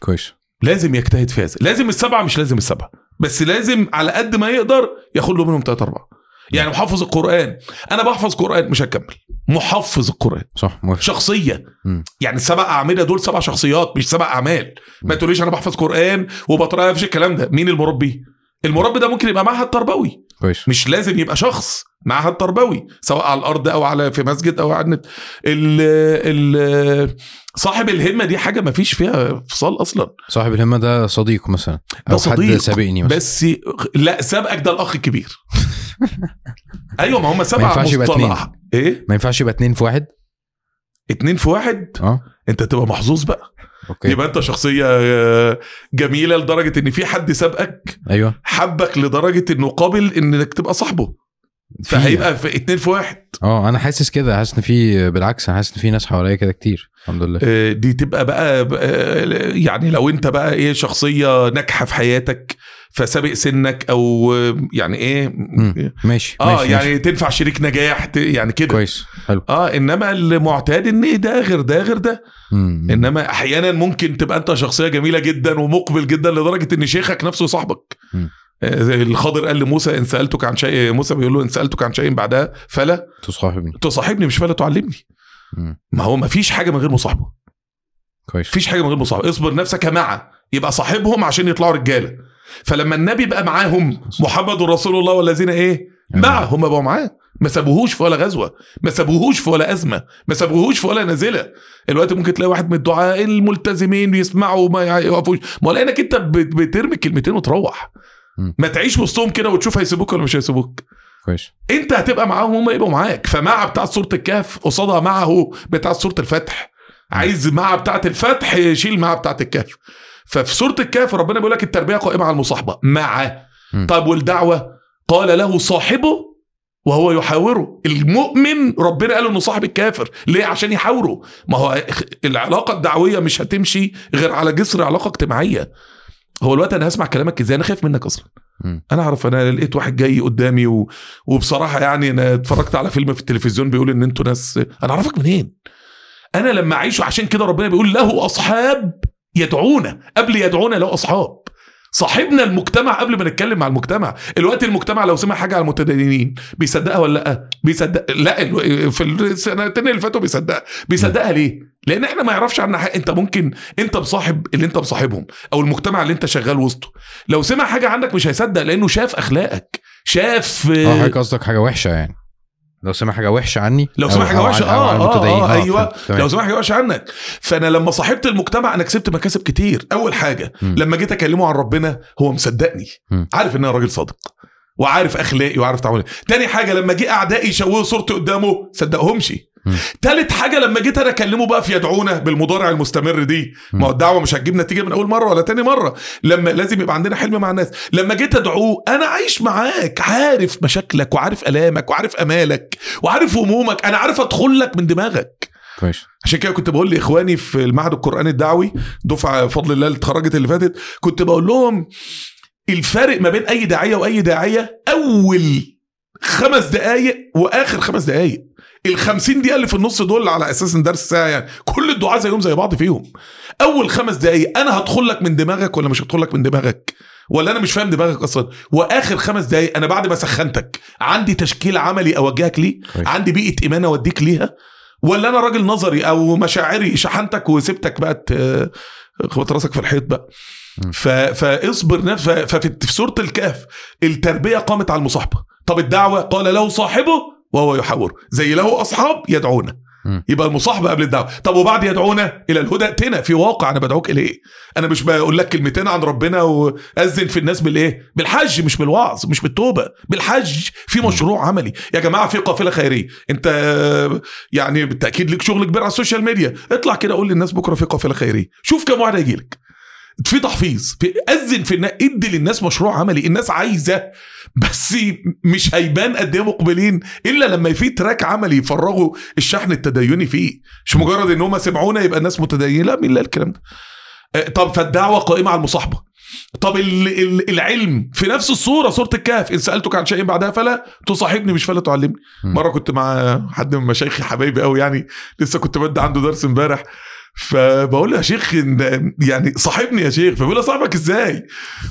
كويس. لازم يجتهد في هذا. لازم السبعة مش لازم السبعة. بس لازم على قد ما يقدر ياخد له منهم ثلاثة أربعة. يعني محفظ القرآن. أنا بحفظ قرآن مش هكمل. محفظ القرآن. صح موافق. شخصية مم. يعني السبع أعمدة دول سبع شخصيات مش سبع أعمال. ما. تقوليش أنا بحفظ قرآن وبطريقة مفيش الكلام ده. مين المربي؟ المربي ده ممكن يبقى معهد تربوي. كويس. مش لازم يبقى شخص معهد تربوي سواء على الأرض أو على في مسجد أو على النت. ال ال صاحب الهمة دي حاجة ما فيش فيها فصال أصلا. صاحب الهمة ده صديق مثلا ده أو صديق. حد سابقني مثلا. بس لا سابقك ده الأخ الكبير. [laughs] أيوه ما هم سبعه ينفعش يبقى مصطلح. إيه؟ ما ينفعش يبقى اتنين في واحد؟ اتنين في واحد؟ آه. أنت تبقى محظوظ بقى. أوكي. يبقى أنت شخصية آه، جميلة لدرجة إن في حد سابقك أيوه. حبك لدرجة إنه قابل إنك تبقى صاحبه. فهيبقى في اتنين في واحد آه أنا حاسس كده حاسس ان في بالعكس أنا حاسس إن في ناس حواليا كده كتير الحمد لله آه، دي تبقى بقى آه، يعني لو انت بقى إيه شخصية ناجحة في حياتك فسابق سنك أو آه، يعني إيه مم. ماشي آه ماشي يعني ماشي. تنفع شريك نجاح يعني كده كويس حلو آه إنما المعتاد إن إيه ده غير ده غير ده مم. إنما أحيانا ممكن تبقى أنت شخصية جميلة جدا ومقبل جدا لدرجة إن شيخك نفسه صاحبك مم. الخضر قال لموسى إن سألتك عن شيء موسى بيقول له إن سألتك عن شيء بعدها فلا تصاحبني. تصاحبني مش فلا تعلمني. ما هو ما فيش حاجة من غير مصاحبة. كويس. مفيش حاجة من غير مصاحبة. اصبر نفسك مع يبقى صاحبهم عشان يطلعوا رجالة. فلما النبي بقى معاهم محمد رسول الله والذين إيه؟ معه هم بقوا معاه. ما سابوهوش في ولا غزوة ما سابوهوش في ولا أزمة ما سابوهوش في ولا نازله الوقت ممكن تلاقي واحد من الدعاء الملتزمين بيسمعوا وما يقفوش ما لأنك أنت بت- بترمي كلمتين وتروح. ما تعيش وسطهم كده وتشوف هيسيبوك ولا مش هيسيبوك. كويس. انت هتبقى معاهم هم يبقوا معاك. فمع بتاع سوره الكهف قصادها معه بتاع سوره الفتح. عايز مع بتاعه الفتح يشيل مع بتاعه الكهف. ففي سوره الكهف ربنا بيقول لك التربية قائمة على المصاحبة. مع. طيب والدعوة؟ قال له صاحبه وهو يحاوره. المؤمن ربنا قال إنه صاحب الكافر. ليه؟ عشان يحاوره. ما هو العلاقة الدعوية مش هتمشي غير على جسر علاقة اجتماعية. هو الوقت أنا هسمع كلامك إزاي؟ أنا خايف منك أصلا. أنا اعرف أنا لقيت واحد جاي قدامي و... وبصراحة يعني أنا اتفرجت على فيلم في التلفزيون بيقول ان أنتوا ناس أنا اعرفك منين؟ أنا لما اعيش عشان كده ربنا بيقول له اصحاب يدعونا قبل يدعونا له اصحاب. صاحبنا المجتمع قبل ما نتكلم مع المجتمع. الوقت المجتمع لو سمع حاجة على المتدينين بيصدقها ولا لأ؟ بيصدق لأ في السنتين اللي فاتوا بيصدقها بيصدقها ليه؟ لأن إحنا ما يعرفش عنها حاجة. أنت ممكن أنت مصاحب اللي أنت مصاحبهم أو المجتمع اللي أنت شغال وسطه. لو سمع حاجة عنك مش هيصدق لأنه شاف أخلاقك شاف آه حضرتك قصدك حاجة وحشة يعني. لو سمع حاجة وحشة عني لو سمع حاجة وحشة آه آه. آه أيوه. تمام. لو سمع حاجة وحشة عنك فأنا لما صاحبت المجتمع أنا كسبت مكاسب كتير أول حاجة مم. لما جيت أكلمه عن ربنا هو مصدقني مم. عارف إن أنا راجل صادق وعارف أخلاقي وعارف تعاملي تاني حاجة لما جه أعدائي يشوهوا صورتي قدامه صدقهمش. تالت حاجة لما جيت أنا أكلمه بقى في يدعونا بالمضارع المستمر دي. ما هو الدعوة مش هتجيب نتيجة من أول مرة ولا تاني مرة. لما لازم يبقى عندنا حلم مع الناس. لما جيت أدعوه أنا عايش معاك عارف مشاكلك وعارف آلامك وعارف آمالك وعارف همومك. أنا عارف أدخل لك من دماغك. كويس. عشان كده كنت بقول لإخواني في المعهد القرآني الدعوي دفعة بفضل الله اللي اتخرجت اللي فاتت كنت بقول لهم الفارق ما بين أي داعية وأي داعية أول خمس دقائق وآخر خمس دقائق ال 50 دقيقة اللي في النص دول على أساس إن درس ساعة يعني. كل الدعاء زيهم زي بعض فيهم. أول خمس دقائق أنا هدخل لك من دماغك ولا مش هدخل لك من دماغك؟ ولا أنا مش فاهم دماغك أصلا؟ وآخر خمس دقائق أنا بعد ما سخنتك عندي تشكيل عملي أوجهك ليه. عندي بيئة إيمان أوديك ليها؟ ولا أنا راجل نظري أو مشاعري شحنتك وسبتك بقى خبط راسك في الحيط بقى. ف... فاصبر نفس ف... ففي في سورة الكهف التربية قامت على المصاحبة. طب الدعوة؟ قال له صاحبه وهو يحاور زي له أصحاب يدعونا. يبقى المصاحبة قبل الدعوة. طب وبعد يدعونا إلى الهدى ائتنا. في واقع أنا بدعوك اليه أنا مش بقول لك كلمتين عن ربنا وأذن في الناس بالإيه؟ بالحج. مش بالوعظ مش بالتوبة. بالحج في مشروع عملي. يا جماعة في قافلة خيرية. أنت آه، يعني بالتأكيد ليك شغل كبير على السوشيال ميديا. اطلع كده قول للناس بكرة في قافلة خيرية. شوف كم واحد هيجي لك في تحفيظ في أذن في إدي للناس مشروع عملي. الناس عايزة بس مش هيبان قد إيه مقبلين إلا لما في تراك عملي يفرغوا الشحن التديني فيه. مش مجرد إن هم سمعونا يبقى الناس متدينين لا مين اللي قال الكلام ده؟ آه، طب فالدعوة قائمة على المصاحبة. طب ال- ال- العلم في نفس الصورة صورة الكهف. إن سألتك عن شيء بعدها فلا تصاحبني مش فلا تعلمني. مرة كنت مع حد من مشايخي حبايبي قوي يعني لسه كنت بدي عنده درس امبارح. فبقول له يا شيخ يعني صاحبني يا شيخ. فبيقول لي صاحبك إزاي؟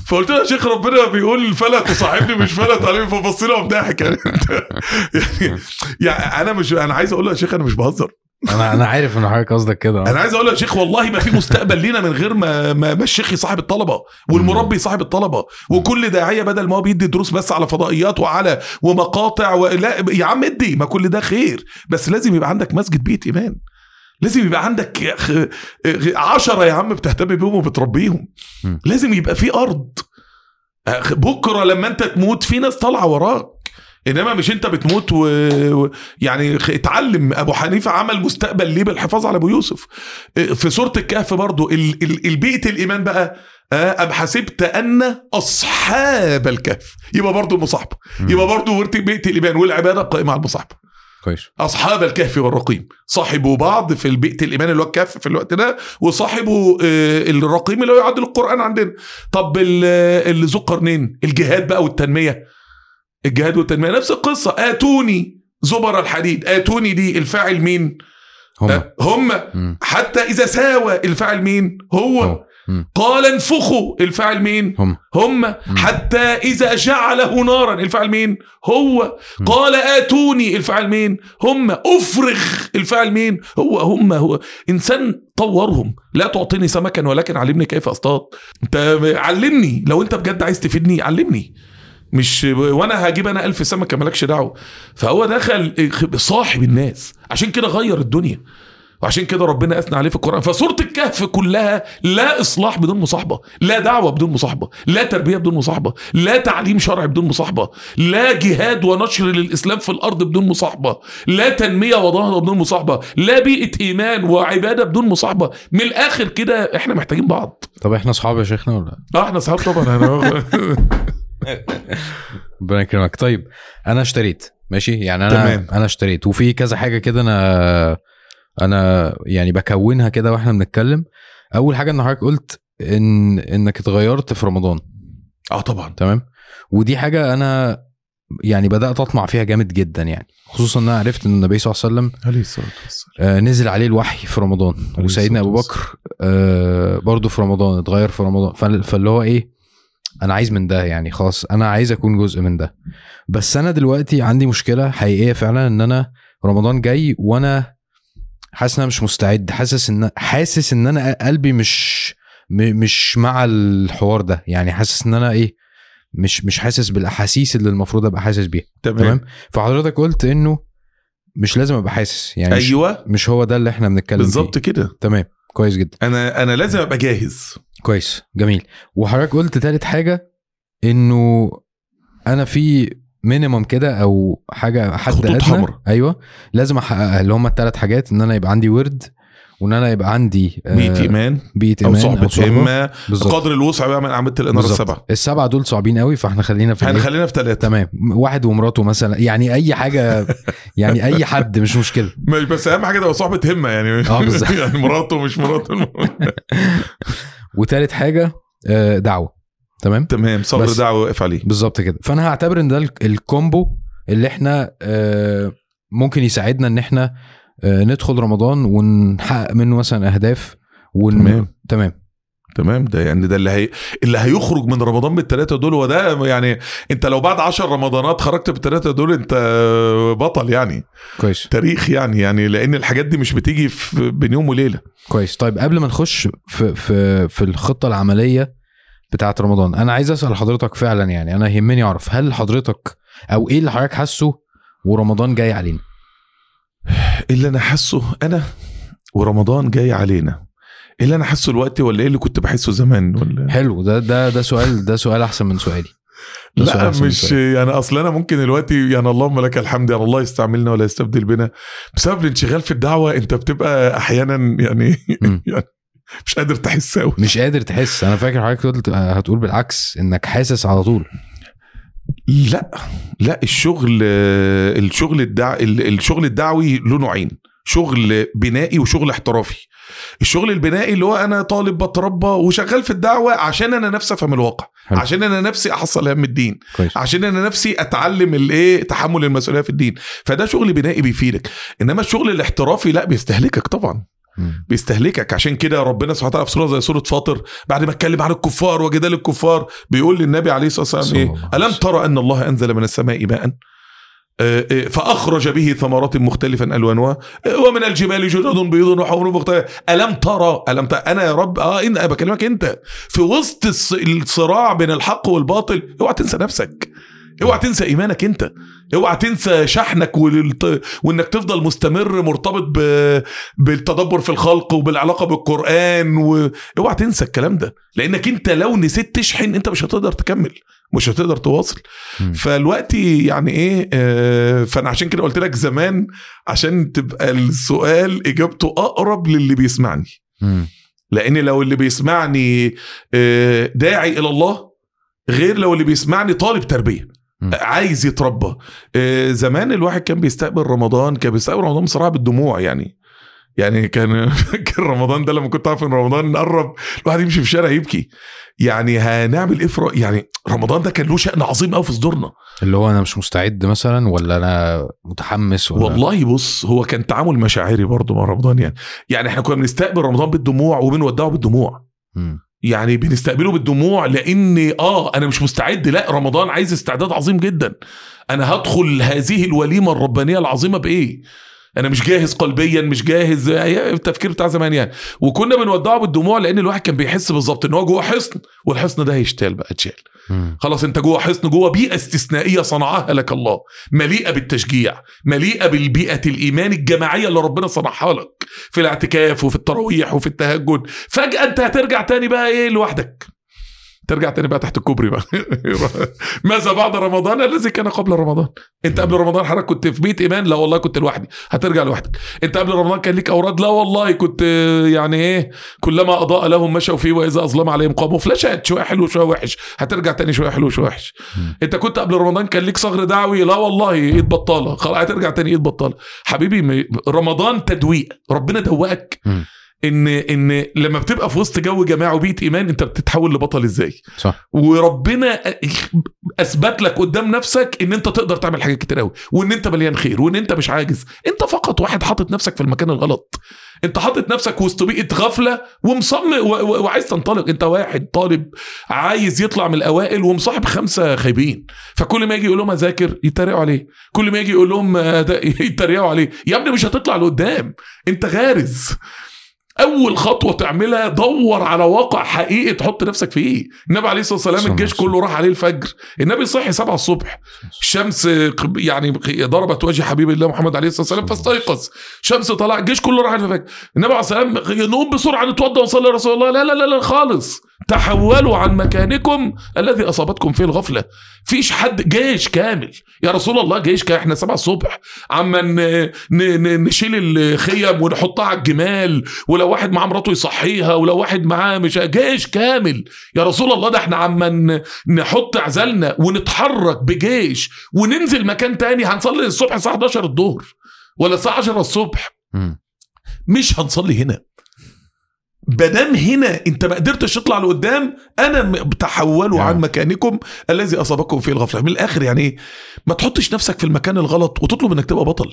فقلت له يا شيخ ربنا بيقول فلا تصاحبني مش فلا تعلمني فبص لي وضحك يعني. [laughs] يعني يعني أنا مش أنا عايز أقول له يا شيخ أنا مش بهزر. أنا أنا عارف إن حضرتك قصدك كده. أنا عايز أقول له يا شيخ والله ما في مستقبل لينا من غير ما ما, ما الشيخ يصاحب الطلبة والمربي يصاحب الطلبة وكل داعية بدل ما هو بيدي دروس بس على فضائيات وعلى ومقاطع ولا يا عم ادي ما كل ده خير. بس لازم يبقى عندك مسجد بيت إيمان. لازم يبقى عندك عشرة يا عم بتهتم بيهم وبتربيهم. مم. لازم يبقى في أرض. أخ- بكرة لما أنت تموت في ناس طالعة وراك. إنما مش أنت بتموت و... و... يعني اتعلم. أبو حنيفة عمل مستقبل ليه بالحفاظ على أبو يوسف. في سورة الكهف برضو ال... ال... البيئه الإيمان بقى آه، أم حسبت أن أصحاب الكهف. يبقى برضو المصاحبة. يبقى برضو بيئة الإيمان والعبادة قائمة على المصاحبة. كويس. أصحاب الكهف والرقيم. صاحبوا بعض في البيئه الإيمان اللي هو الكهف في الوقت ده وصاحبوا آه، الرقيم اللي هو يعدل القران عندنا. طب ال- اللي ذو قرنين الجهاد بقى والتنمية. الجهاد والتنمية نفس القصة. آتوني زبر الحديد. آتوني دي الفاعل مين؟ هم آه، هم. حتى إذا ساوى الفاعل مين؟ هو. هو. قال انفخوا. الفاعل مين؟ هم. هم. حتى إذا جعله نارا. الفعل مين؟ هو. م. قال آتوني. الفعل مين؟ هم. أفرغ. الفعل مين؟ هو. هم. هو. إنسان طورهم. لا تعطيني سمكا ولكن علمني كيف أصطاد. أنت علمني. لو أنت بجد عايز تفيدني علمني. مش وأنا هجيب أنا ألف سمكة مالكش دعوة. فهو دخل صاحب الناس. عشان كده غير الدنيا. وعشان كده ربنا أثنى عليه في القرآن. فسوره الكهف كلها لا إصلاح بدون مصاحبة لا دعوة بدون مصاحبة لا تربية بدون مصاحبة لا تعليم شرعي بدون مصاحبة لا جهاد ونشر للإسلام في الأرض بدون مصاحبة لا تنمية ونهضه بدون مصاحبة لا بيئة إيمان وعبادة بدون مصاحبة. من الآخر كده إحنا محتاجين بعض. طب إحنا أصحاب يا شيخنا ولا؟ آه إحنا أصحاب طبعا. أنا [laughs] ربنا يكرمك. طيب أنا اشتريت. ماشي؟ يعني أنا تمام. أنا اشتريت. وفي كذا حاجة كده أنا أنا يعني بكونها كده وإحنا بنتكلم. أول حاجة إن حضرتك قلت إن إنك اتغيرت في رمضان. آه طبعا. تمام؟ ودي حاجة أنا يعني بدأت أطمع فيها جامد جدا يعني. خصوصا إن أنا عرفت إن النبي صلى الله عليه وسلم عليه الصلاة والسلام. آه، نزل عليه الوحي في رمضان. وسيدنا أبو بكر آه، برضه في رمضان اتغير في رمضان. فال- فاللي هو إيه؟ أنا عايز من ده يعني خلاص. أنا عايز أكون جزء من ده. بس أنا دلوقتي عندي مشكلة حقيقية فعلا إن أنا رمضان جاي وأنا حاسس إن أنا مش مستعد. حاسس إن حاسس إن أنا قلبي مش مش مع الحوار ده. يعني حاسس إن أنا إيه مش مش حاسس بالأحاسيس اللي المفروض أبقى حاسس بيها. تمام. تمام؟ فحضرتك قلت إنه مش لازم أبقى حاسس. يعني مش أيوه. مش هو ده اللي إحنا بنتكلم بالظبط فيه كده. تمام. كويس جدا. أنا أنا لازم أبقى جاهز. كويس. جميل. وحضرتك قلت تالت حاجة إنه أنا في مينيمم كده أو حاجة حد أدنى. حمراء. أيوه. لازم أحققها اللي هم الثلاث حاجات إن أنا يبقى عندي ورد وإن أنا يبقى عندي آه، بيئة إيمان. بيئة أو إيمان صحبة. همة. قدر الوسع بقى من اعمال الإنارة. السبعة. السبعة دول صعبين قوي فإحنا خلينا في؟ هنخلينا في ثلاثة تمام. واحد ومراته مثلا يعني أي حاجة يعني أي حد مش مشكلة. مش بس أهم حاجة تبقى صحبه همة يعني. آه بالظبط. [laughs] يعني مراته مش مراته. [laughs] وتالت حاجة آه، دعوة. تمام؟ تمام صبر دعوة واقف عليه. بالظبط كده. فأنا هعتبر إن ده ال- الكومبو اللي إحنا آه، ممكن يساعدنا إن إحنا آه، ندخل رمضان ونحقق منه مثلا أهداف ون... تمام. تمام. تمام ده يعني ده اللي هي اللي هيخرج من رمضان بالثلاثه دول وده يعني أنت لو بعد عشر رمضانات خرجت بالثلاثه دول أنت بطل يعني. كويس. تاريخ يعني يعني لأن الحاجات دي مش بتيجي في بين يوم وليلة. كويس. طيب قبل ما نخش في في في الخطة العملية بتاعه رمضان. أنا عايز أسأل حضرتك فعلا يعني أنا يهمني أعرف هل حضرتك أو إيه اللي حضرتك حاسه ورمضان جاي علينا؟ اللي أنا حاسه أنا ورمضان جاي علينا. اللي أنا حاسه دلوقتي ولا إيه اللي كنت بحسه زمان ولا؟ حلو ده ده ده سؤال ده سؤال أحسن من سؤالي. لا مش. يعني أصل أنا ممكن دلوقتي يعني اللهم لك الحمد يعني الله يستعملنا ولا يستبدل بنا. بسبب الانشغال في الدعوة أنت بتبقى أحيانا يعني. [laughs] يعني [laughs] مش قادر تحس قوي مش قادر تحس. أنا فاكر حضرتك قلت هتقول بالعكس إنك حاسس على طول. لا لا الشغل الشغل الدع... الشغل الدعوي له نوعين. شغل بنائي وشغل احترافي. الشغل البنائي اللي هو أنا طالب بتربى وشغال في الدعوة عشان أنا نفسي أفهم الواقع حلو. عشان أنا نفسي أحصل هم الدين كويس. عشان أنا نفسي أتعلم الإيه؟ تحمل المسؤولية في الدين. فده شغل بنائي بيفيدك. إنما الشغل الاحترافي لا بيستهلكك طبعا. بيستهلكك. عشان كده ربنا سبحانه وتعالى في سورة زي سورة فاطر بعد ما اتكلم عن الكفار وجدال الكفار بيقول للنبي عليه الصلاة والسلام إيه؟ ألم ترى أن الله أنزل من السماء ماء؟ آه، آه، فأخرج به ثمرات مختلفا ألوانها. آه، ومن الجبال جدد بيض وحمر مختلف ألم ترى ألم ترى أنا يا رب آه إن- أنا بكلمك أنت. في وسط الص- الصراع بين الحق والباطل اوعى تنسى نفسك. اوعى تنسى ايمانك انت اوعى تنسى شحنك والت... وانك تفضل مستمر مرتبط ب... بالتدبر في الخلق وبالعلاقة بالقرآن واوعى تنسى الكلام ده لانك انت لو نسيت تشحن انت مش هتقدر تكمل مش هتقدر تواصل. فالوقت يعني إيه آه فانا عشان كده قلت لك زمان عشان تبقى السؤال اجابته اقرب للي بيسمعني مم. لأن لو اللي بيسمعني آه، داعي إلى الله غير لو اللي بيسمعني طالب تربية م. عايز يتربى. آه، زمان الواحد كان بيستقبل رمضان كان بيستقبل رمضان بصراحة بالدموع يعني. يعني كان [laughs] فاكر رمضان ده لما كنت عارف إن رمضان قرب الواحد يمشي في الشارع يبكي. يعني هنعمل إيه في يعني رمضان ده كان له شأن عظيم قوي في صدورنا. اللي هو أنا مش مستعد مثلا ولا أنا متحمس ولا؟ والله بص هو كان تعامل مشاعري برضه مع رمضان يعني. يعني إحنا كنا بنستقبل رمضان بالدموع وبنودعه بالدموع. مم. يعني بنستقبله بالدموع لأن آه أنا مش مستعد لا رمضان عايز استعداد عظيم جدا. أنا هدخل هذه الوليمة الربانية العظيمة بإيه؟ أنا مش جاهز قلبيا مش جاهز هي التفكير بتاع زمان يعني. وكنا بنودعه بالدموع لأن الواحد كان بيحس بالظبط إن هو جوه حصن والحصن ده هيشتال بقى اتشال. خلاص أنت جوه حصن جوه بيئة استثنائية صنعها لك الله مليئة بالتشجيع مليئة بالبيئة الإيمان الجماعية اللي ربنا صنعها لك في الاعتكاف وفي التراويح وفي التهجد. فجأة أنت هترجع تاني بقى إيه لوحدك؟ ترجع تاني بقى تحت الكوبري بقى. [laughs] ماذا بعد رمضان الذي كان قبل رمضان؟ انت قبل رمضان حضرتك كنت في بيت إيمان؟ لا والله كنت لوحدي. هترجع لوحدك. انت قبل رمضان كان ليك أوراد؟ لا والله كنت يعني إيه كلما أضاء لهم مشوا فيه وإذا أظلم عليهم قاموا. فلاشات شوية حلو شوية وحش. هترجع تاني شوية حلو شوية وحش. انت كنت قبل رمضان كان ليك صغر دعوي؟ لا والله إيد بطالة. هترجع تاني إيد بطالة. حبيبي رمضان تدويق. ربنا دوقك. ان إن لما بتبقى في وسط جو جماعي وبيئة إيمان أنت بتتحول لبطل إزاي؟ صح. وربنا أثبت لك قدام نفسك إن أنت تقدر تعمل حاجات كتير قوي وإن أنت مليان خير وإن أنت مش عاجز. أنت فقط واحد حاطط نفسك في المكان الغلط. أنت حاطط نفسك وسط بيئة غفلة ومصمم و- و- وعايز تنطلق. أنت واحد طالب عايز يطلع من الأوائل ومصاحب خمسة خايبين. فكل ما يجي يقول لهم أذاكر يتريقوا عليه. كل ما يجي يقول لهم آه، [laughs] يتريقوا عليه. يا ابني مش هتطلع لقدام. أنت غارز. أول خطوة تعملها دور على واقع حقيقي تحط نفسك فيه. النبي عليه الصلاة والسلام الجيش عليه كله راح عليه الفجر. النبي صحي 7 الصبح. الشمس يعني ضربت وجه حبيب الله محمد عليه الصلاة والسلام فاستيقظ. شمس طلع الجيش كله راح على الفجر. النبي عليه الصلاة والسلام نقوم بسرعة نتوضأ ونصلي رسول الله. لا لا لا لا خالص. تحولوا عن مكانكم الذي أصابتكم فيه الغفلة. فيش حد جيش كامل. يا رسول الله جيش كامل. إحنا 7 الصبح. عما نشيل الخيم ونحطها على الجمال. ولو واحد معاه مراته يصحيها ولو واحد معاه مش جيش كامل. يا رسول الله ده إحنا عما نحط عزلنا ونتحرك بجيش. وننزل مكان تاني. هنصلي الصبح الساعة 11 الظهر. ولا الساعة 10 الصبح. مش هنصلي هنا. بدام هنا انت ما قدرتش تطلع لقدام أنا تحولوا نعم. عن مكانكم الذي أصابكم فيه الغفلة. من الآخر يعني إيه ما تحطش نفسك في المكان الغلط وتطلب إنك تبقى بطل.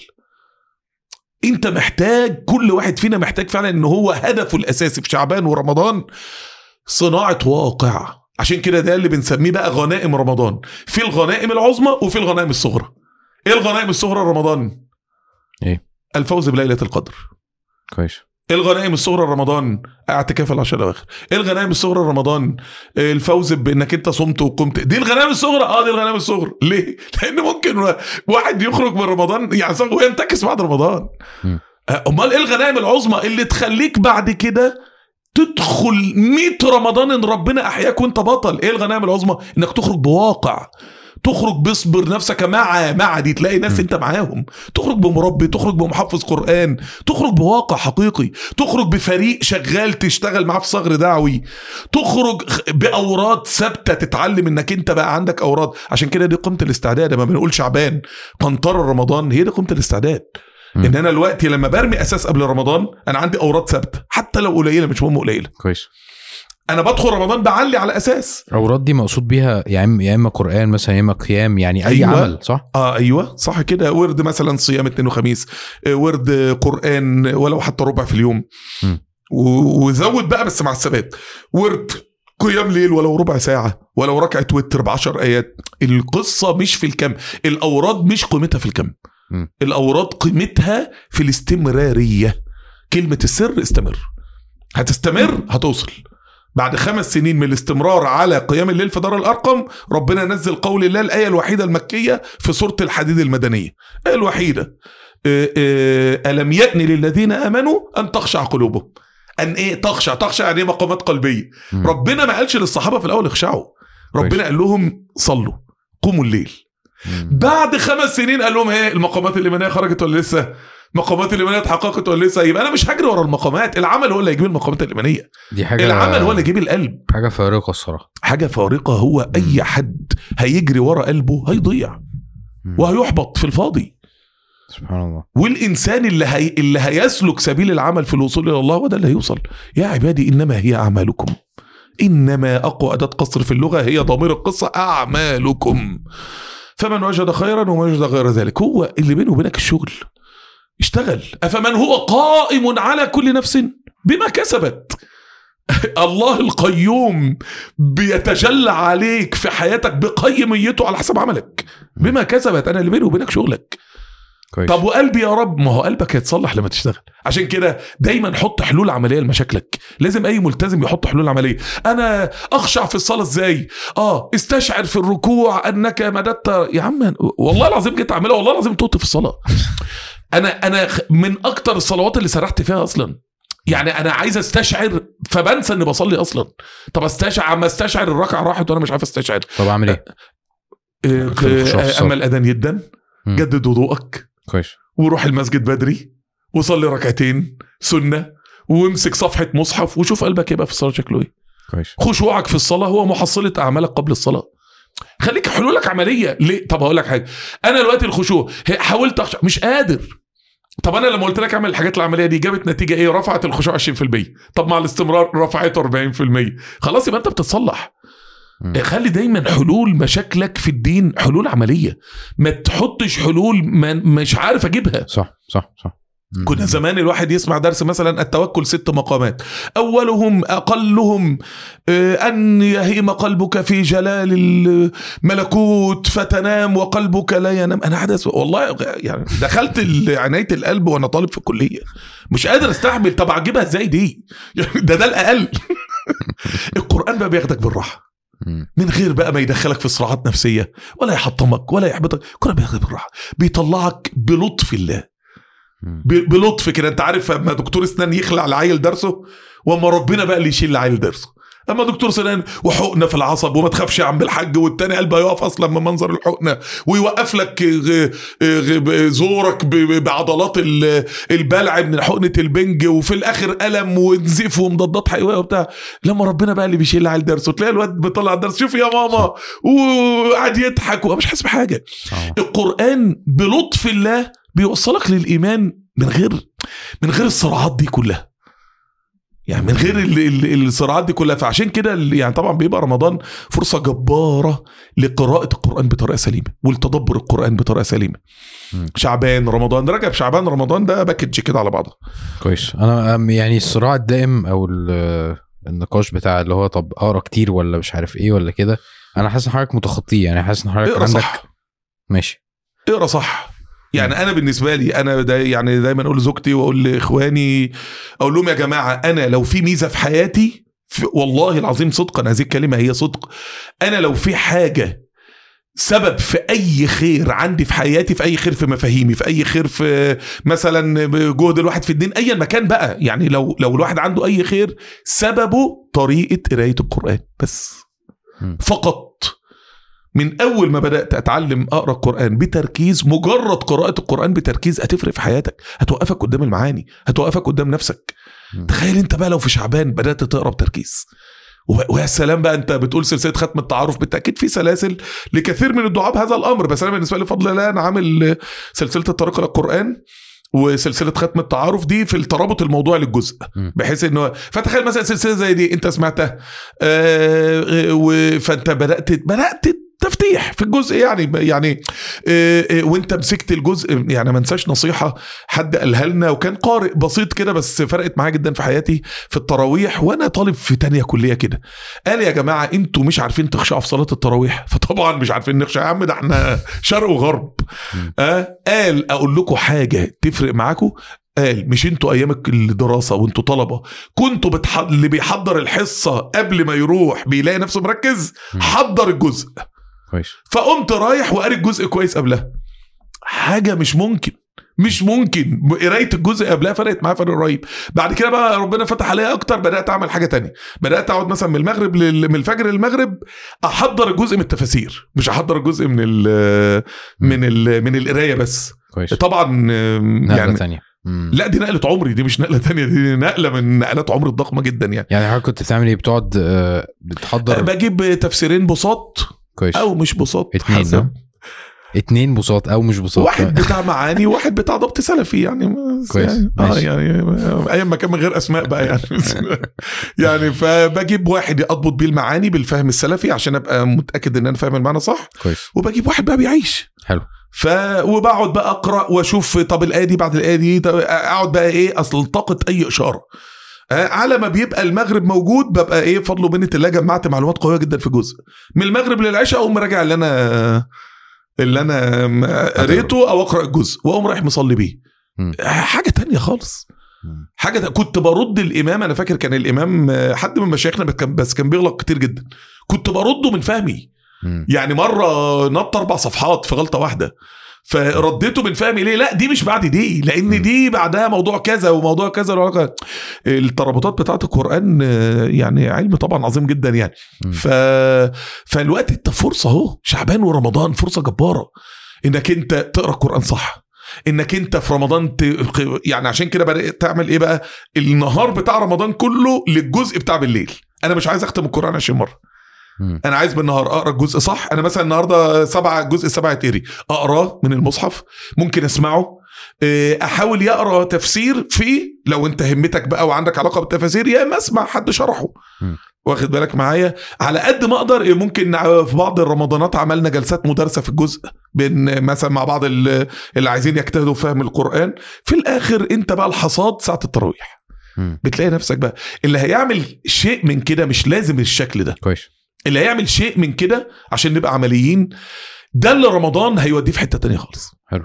انت محتاج كل واحد فينا محتاج فعلا إن هو هدفه الأساسي في شعبان ورمضان صناعة واقع. عشان كده ده اللي بنسميه بقى غنائم رمضان. في الغنائم العظمى وفي الغنائم الصغرى. إيه الغنائم الصغرى رمضان؟ إيه؟ الفوز بليلة القدر. كويس. الغنائم الصغرى رمضان؟ اعتكاف العشر الأواخر. الغنائم الصغرى رمضان؟ الفوز بإنك أنت صمت وقمت. دي الغنائم الصغرى. آه دي الغنائم الصغرى. ليه؟ [laughs] لأن ممكن واحد يخرج من رمضان يعني وينتكس بعد رمضان. آه، أمال إيه الغنائم العظمى اللي تخليك بعد كده تدخل 100 رمضان إن ربنا أحياك وأنت بطل؟ إيه الغنائم العظمى؟ إنك تخرج بواقع. تخرج باصبر نفسك مع مع دي تلاقي ناس. انت معاهم. تخرج بمربي تخرج بمحفظ قرآن تخرج بواقع حقيقي تخرج بفريق شغال تشتغل معاه في ثغر دعوي تخرج باوراد ثابتة تتعلم إنك انت بقى عندك اوراد عشان كده دي قيمة الاستعداد لما بنقول شعبان. قنطرة رمضان هي دي قيمة الاستعداد. إن أنا دلوقتي لما برمي أساس قبل رمضان أنا عندي اوراد ثابتة حتى لو قليلة مش مهم قليلة. كويس. أنا بدخل رمضان بعلي على أساس. اوراد دي مقصود بيها يا اما يا إما قرآن مثلا يا إما قيام يعني أي أيوة. عمل صح؟ آه أيوه. صح كده. ورد مثلا صيام اثنين وخميس. آه، ورد قرآن ولو حتى ربع في اليوم. م. وزود بقى بس مع الثبات. ورد قيام ليل ولو ربع ساعة ولو ركعة وتر بعشر آيات. القصة مش في الكم. الأوراد مش قيمتها في الكم. م. الأوراد قيمتها في الاستمرارية. كلمة السر استمر. هتستمر هتوصل. بعد خمس سنين من الاستمرار على قيام الليل في دار الأرقم ربنا نزل قول الله الآية الوحيدة المكية في سورة الحديد المدنية. الآية الوحيدة آه، آه، ألم يأن للذين آمنوا أن تخشع قلوبهم؟ أن إيه؟ تخشع تخشع يعني إيه مقامات قلبية. مم. ربنا ما قالش للصحابة في الأول اخشعوا. ربنا كويس. قال لهم صلوا قوموا الليل. مم. بعد خمس سنين قال لهم إيه؟ المقامات الإيمانية خرجت ولا لسه؟ المقامات الإيمانية اتحققت ولا لسه؟ يبقى أنا مش هجري ورا المقامات. العمل هو اللي هيجيب المقامات الإيمانية دي حاجة العمل هو اللي يجيب القلب. حاجة فارقة الصراحة. حاجة فارقة هو أي حد هيجري ورا قلبه هيضيع. وهيحبط في الفاضي. سبحان الله. والإنسان اللي هي اللي هيسلك سبيل العمل في الوصول إلى الله هو ده اللي هيوصل. يا عبادي إنما هي أعمالكم. إنما أقوى أداة قصر في اللغة هي ضمير القصة أعمالكم. فمن وجد خيرا ومن وجد غير ذلك. هو اللي بينه وبينك الشغل. اشتغل. أفمن هو قائم على كل نفس بما كسبت؟ [laughs] الله القيوم بيتجلى عليك في حياتك بقيميته على حسب عملك. بما كسبت أنا اللي بيني وبينك شغلك. كويس. طب وقلبي يا رب ما هو قلبك هيتصلح لما تشتغل. عشان كده دايما حط حلول عملية لمشاكلك. لازم أي ملتزم يحط حلول عملية. أنا أخشع في الصلاة إزاي؟ آه استشعر في الركوع أنك مددت. يا عم والله العظيم جيت أعملها والله العظيم توت في الصلاة. أنا أنا من أكتر الصلوات اللي سرحت فيها أصلا. يعني أنا عايز أستشعر فبنسى إني بصلي أصلا. طب استشعر اما أستشعر الركعة راحت وأنا مش عارف أستشعر. طب أعمل إيه؟ آه، آه،. أما الأذان مم. جدد وضوءك. كويس. وروح المسجد بدري وصلي ركعتين سنة وامسك صفحة مصحف وشوف قلبك يبقى في الصلاة شكله إيه. كويس. خشوعك في الصلاة هو محصلة أعمالك قبل الصلاة. خليك حلولك عملية. ليه؟ طب هقول لك حاجة. أنا دلوقتي الخشوع حاولت أخشع مش قادر. طب أنا لما قلت لك أعمل الحاجات العملية دي جابت نتيجة إيه؟ رفعت الخشوع 20% طب مع الاستمرار رفعته 40% خلاص يبقى أنت بتتصلح. مم. خلي دايما حلول مشاكلك في الدين حلول عملية. ما تحطش حلول ما مش عارف أجيبها. صح صح صح. كنا زمان الواحد يسمع درس مثلا التوكل ست مقامات. أولهم أقلهم آه، أن يهيم قلبك في جلال الملكوت فتنام وقلبك لا ينام. أنا حدث والله يعني دخلت عناية القلب وأنا طالب في الكلية. مش قادر أستحمل طب اجيبها إزاي دي؟ يعني ده ده الأقل. [laughs] القرآن بقى بياخدك بالراحة. من غير بقى ما يدخلك في صراعات نفسية ولا يحطمك ولا يحبطك. القرآن بياخدك بالراحة. بيطلعك بلطف الله. بلطف كده. انت عارف اما دكتور اسنان يخلع العيل درسه واما ربنا بقى اللي يشيل العيل درسه. اما دكتور سنان وحقنة في العصب وما تخافش يا عم الحاج والتاني قلبه يقف أصلا من منظر الحقنة ويوقف لك زورك بعضلات ال- البلع من حقنة البنج وفي الآخر ألم ونزيف ومضادات حيوية وبتاع. لما ربنا بقى اللي بيشيل العيل درسه تلاقي الواد بيطلع الدرس شوف يا ماما. وقعد يضحك ومش حاسس بحاجة. القرآن بلطف الله بيوصلك للإيمان من غير من غير الصراعات دي كلها. يعني من غير ال- ال- الصراعات دي كلها. فعشان كده يعني طبعا بيبقى رمضان فرصة جبارة لقراءة القرآن بطريقة سليمة ولتدبر القرآن بطريقة سليمة. مم. شعبان رمضان. رجب شعبان رمضان ده باكج كده على بعضه. كويس. أنا يعني الصراع الدائم أو ال- النقاش بتاع اللي هو طب أقرأ كتير ولا مش عارف إيه ولا كده أنا حاسس إن حضرتك متخطيه يعني حاسس إن حضرتك عندك صح. ماشي. اقرأ صح. يعني أنا بالنسبة لي أنا دا يعني دايما أقول لزوجتي وأقول لإخواني أقول لهم يا جماعة أنا لو في ميزة في حياتي في والله العظيم صدقا هذه الكلمة هي صدق أنا لو في حاجة سبب في أي خير عندي في حياتي في أي خير في مفاهيمي في أي خير في مثلا جهد الواحد في الدين ايا مكان بقى يعني لو لو الواحد عنده أي خير سببه طريقة قرايه القرآن بس. فقط من أول ما بدأت أتعلم أقرأ القرآن بتركيز مجرد قراءة القرآن بتركيز هتفرق في حياتك هتوقفك قدام المعاني هتوقفك قدام نفسك مم. تخيل أنت بقى لو في شعبان بدأت تقرأ بتركيز ويا سلام بقى أنت بتقول سلسلة ختم التعارف بالتأكيد في سلاسل لكثير من الدعاء بهذا الأمر بس أنا بالنسبة لي بفضل الله أنا عامل سلسلة الطريق إلى القرآن وسلسلة ختم التعارف دي في الترابط الموضوعي للجزء. بحيث إنه فتخيل مثلا سلسلة زي دي أنت سمعتها آه فأنت بدأت بدأت تفتيح في الجزء يعني يعني آه آه وانت مسكت الجزء يعني ما انساش نصيحة حد قالها لنا وكان قارئ بسيط كده بس فرقت معايا جدا في حياتي في التراويح وأنا طالب في تانية كلية كده. قال يا جماعة أنتوا مش عارفين تخشعوا في صلاه التراويح؟ [laughs] فطبعا مش عارفين نخشع يا عم ده إحنا شرق وغرب. آه قال أقول لكم حاجة تفرق معاكم؟ قال مش أنتوا أيام الدراسة وانتوا طلبة كنتوا بتح... اللي بيحضر الحصة قبل ما يروح بيلاقي نفسه مركز. حضر الجزء. كويس. فقمت رايح وقاري الجزء كويس قبلها. حاجة مش ممكن مش ممكن. قراية الجزء قبلها فرقت معايا فرق رهيب. بعد كده بقى ربنا فتح عليا أكتر بدأت أعمل حاجة تانية. بدأت أقعد مثلا من المغرب لل... من الفجر للمغرب أحضر الجزء من التفاسير. مش أحضر الجزء من ال... من ال... من القراية بس. كويس. طبعا يعني تانية. مم. لا دي نقلة عمري دي مش نقلة تانية دي نقلة من نقلات عمري الضخمة جدا يعني. يعني حضرتك كنت بتعمل إيه؟ بتقعد آه، بتحضر؟ بجيب تفسيرين بساط كويس. أو مش بساط اتنين حسب. ها؟ اتنين بساط أو مش بساط. واحد [laughs] بتاع معاني وواحد بتاع ضبط سلفي يعني كويس، يعني آه ماشي. يعني أيام ما كان من غير أسماء بقى يعني. [laughs] يعني فبجيب واحد أضبط بيه المعاني بالفهم السلفي عشان أبقى متأكد إن أنا فاهم المعنى صح. كويس. وبجيب واحد بقى بيعيش. حلو. ف وبقعد بقى أقرأ وأشوف طب الآية دي بعد الآية دي أقعد بقى إيه ألتقط أي إشارة. آه، على ما بيبقى المغرب موجود ببقى إيه فضل ومنه الله جمعت معلومات قوية جدا في جزء. من المغرب للعشاء أقوم راجع اللي أنا اللي أنا قريته أو أقرأ الجزء وأقوم رايح مصلي بيه. مم. حاجة تانية خالص. حاجة تا- كنت برد الإمام أنا فاكر كان الإمام آه، حد من مشايخنا بس كان- بيغلط كتير جدا. كنت برده من فهمي. يعني مرة نط أربع صفحات في غلطة واحدة. فرديته من فهمي ليه لا دي مش بعد دي. لأن دي بعدها موضوع كذا وموضوع كذا وكذا. الترابطات بتاعت القرآن يعني علم طبعا عظيم جدا يعني. ف... فالوقت انت فرصة اهو شعبان ورمضان فرصة جبارة إنك انت تقرأ القرآن صح إنك انت في رمضان ت... يعني عشان كده بدات تعمل إيه بقى النهار بتاع رمضان كله للجزء بتاع بالليل أنا مش عايز أختم القرآن 20 مرة أنا عايز بالنهار أقرأ الجزء صح؟ أنا مثلا النهارده سبعة جزء سبعة تيري أقراه من المصحف ممكن أسمعه. إيه، أحاول يقرأ تفسير فيه لو أنت همتك بقى وعندك علاقة بالتفاسير يا إما أسمع حد شرحه. م. واخد بالك معايا؟ على قد ما أقدر إيه، ممكن في بعض الرمضانات عملنا جلسات مدارسة في الجزء بين مثلا مع بعض ال- اللي عايزين يجتهدوا في فهم القرآن. في الآخر أنت بقى الحصاد ساعة التراويح. بتلاقي نفسك بقى اللي هيعمل شيء من كده مش لازم الشكل ده. كويس. اللي هيعمل شيء من كده عشان نبقى عمليين ده اللي رمضان هيوديه في حتة تانية خالص. حلو.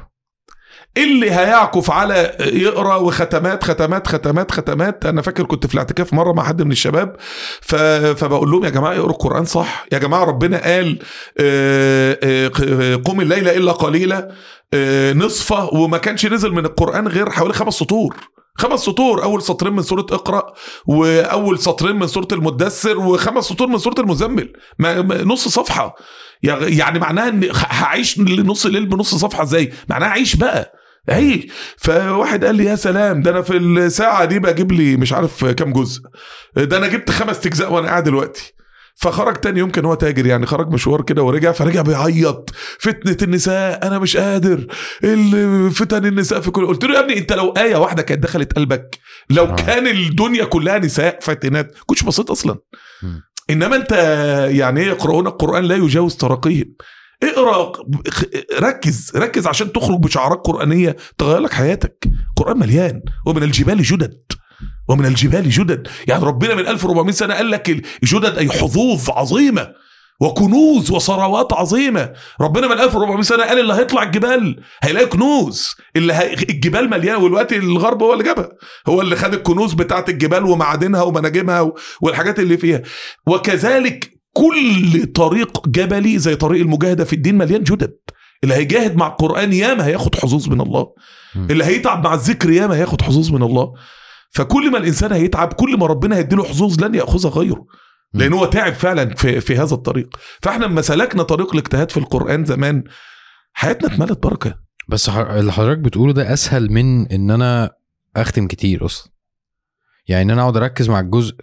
اللي هيعكف على يقرأ وختمات ختمات ختمات ختمات. أنا فاكر كنت في الاعتكاف مرة مع حد من الشباب ف... فبقول لهم يا جماعة اقروا القرآن صح؟ يا جماعة ربنا قال آه، آه، قم الليل إلا قليلا آه، نصفة وما كانش نزل من القرآن غير حوالي خمس سطور. خمس سطور أول سطرين من سورة اقرأ وأول سطرين من سورة المدثر وخمس سطور من سورة المزمل. نص صفحة. يعني معناها ان هعيش لنص الليل بنص صفحة إزاي؟ معناها عيش بقى. عيش فواحد قال لي يا سلام ده أنا في الساعة دي بجيب لي مش عارف كام جزء. ده أنا جبت خمس اجزاء وأنا قاعد دلوقتي. فخرج تاني يوم كان هو تاجر يعني خرج مشوار كده ورجع فرجع بيعيط. فتنة النساء أنا مش قادر. فتن النساء في كل قلت له يا ابني أنت لو آية واحدة كانت دخلت قلبك لو آه. كان الدنيا كلها نساء فاتنات كنتش بسيط أصلا. مم. إنما أنت يعني إيه يقرؤون القرآن لا يجاوز تراقيهم. اقرأ ركز ركز عشان تخرج بشعارات قرآنية تغير لك حياتك. القرآن مليان ومن الجبال جدد. ومن الجبال جدد. يعني ربنا من 1400 سنة قال لك الجدد أي حظوظ عظيمة وكنوز وثروات عظيمة. ربنا من 1400 سنة قال اللي هيطلع الجبال هيلاقي كنوز. اللي هي... الجبال مليانة والوقت الغرب هو اللي جابها. هو اللي خد الكنوز بتاعت الجبال ومعادنها ومناجمها و... والحاجات اللي فيها. وكذلك كل طريق جبلي زي طريق المجاهدة في الدين مليان جدد. اللي هيجاهد مع القرآن ياما هياخد حظوظ من الله. اللي هيتعب مع الذكر ياما هياخد حظوظ من الله. فكل ما الإنسان هيتعب كل ما ربنا هيديله حظوظ لن ياخذها غيره. لأن هو تعب فعلا في, في هذا الطريق. فإحنا لما سلكنا طريق الاجتهاد في القرآن زمان حياتنا اتملت بركة. بس اللي حضرتك بتقوله ده أسهل من إن أنا أختم كتير أصلا. يعني إن أنا أقعد أركز مع الجزء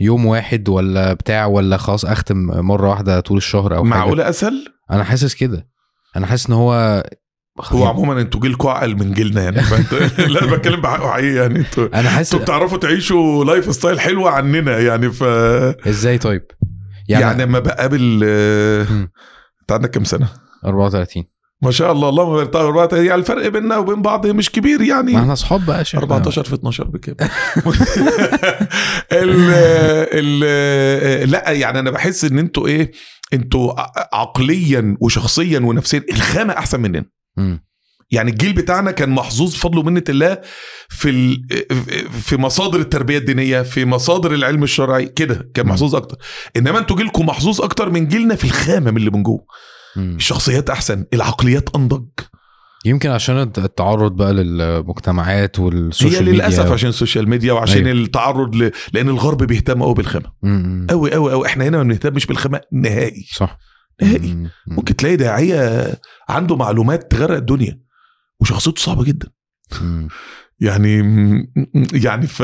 يوم واحد ولا بتاع ولا خلاص أختم مرة واحدة طول الشهر أو معقولة أسهل؟ أنا حاسس كده. أنا حاسس إن هو هو عموما أنتوا جيلكم اعقل من جيلنا يعني [laughs] لا أنا بتكلم بحق حقيقي يعني أنتوا أنا حاسس أنتوا بتعرفوا تعيشوا lifestyle حلوة عننا يعني ف إزاي طيب؟ يعني, يعني, لما بقابل. انت عندك كام سنة؟ 34 ما شاء الله اللهم بارك طيب، 14 يعني الفرق بيننا وبين بعض مش كبير يعني. ما إحنا اصحاب بقى يا شيخ. 14 في 12 بكام؟ [laughs] ال ال لا يعني أنا بحس إن أنتوا إيه أنتوا عقليا وشخصيا ونفسيا الخامة أحسن مننا. يعني الجيل بتاعنا كان محظوظ بفضل ومنه الله في. في مصادر التربية الدينية في مصادر العلم الشرعي كده كان. محظوظ أكتر إنما أنتوا جيلكم محظوظ أكتر من جيلنا في الخامة من اللي من جوه. الشخصيات أحسن العقليات أنضج يمكن عشان الت- التعرض بقى للمجتمعات وال social هي ميديا للأسف عشان السوشيال ميديا وعشان أيوة. التعرض ل... لأن الغرب بيهتم قوي بالخامة. قوي قوي قوي إحنا هنا ما بنهتمش بالخامة نهائي صح نهائي مم. ممكن تلاقي داعية عنده معلومات تغرق الدنيا وشخصيته صعبة جدا مم. يعني يعني ف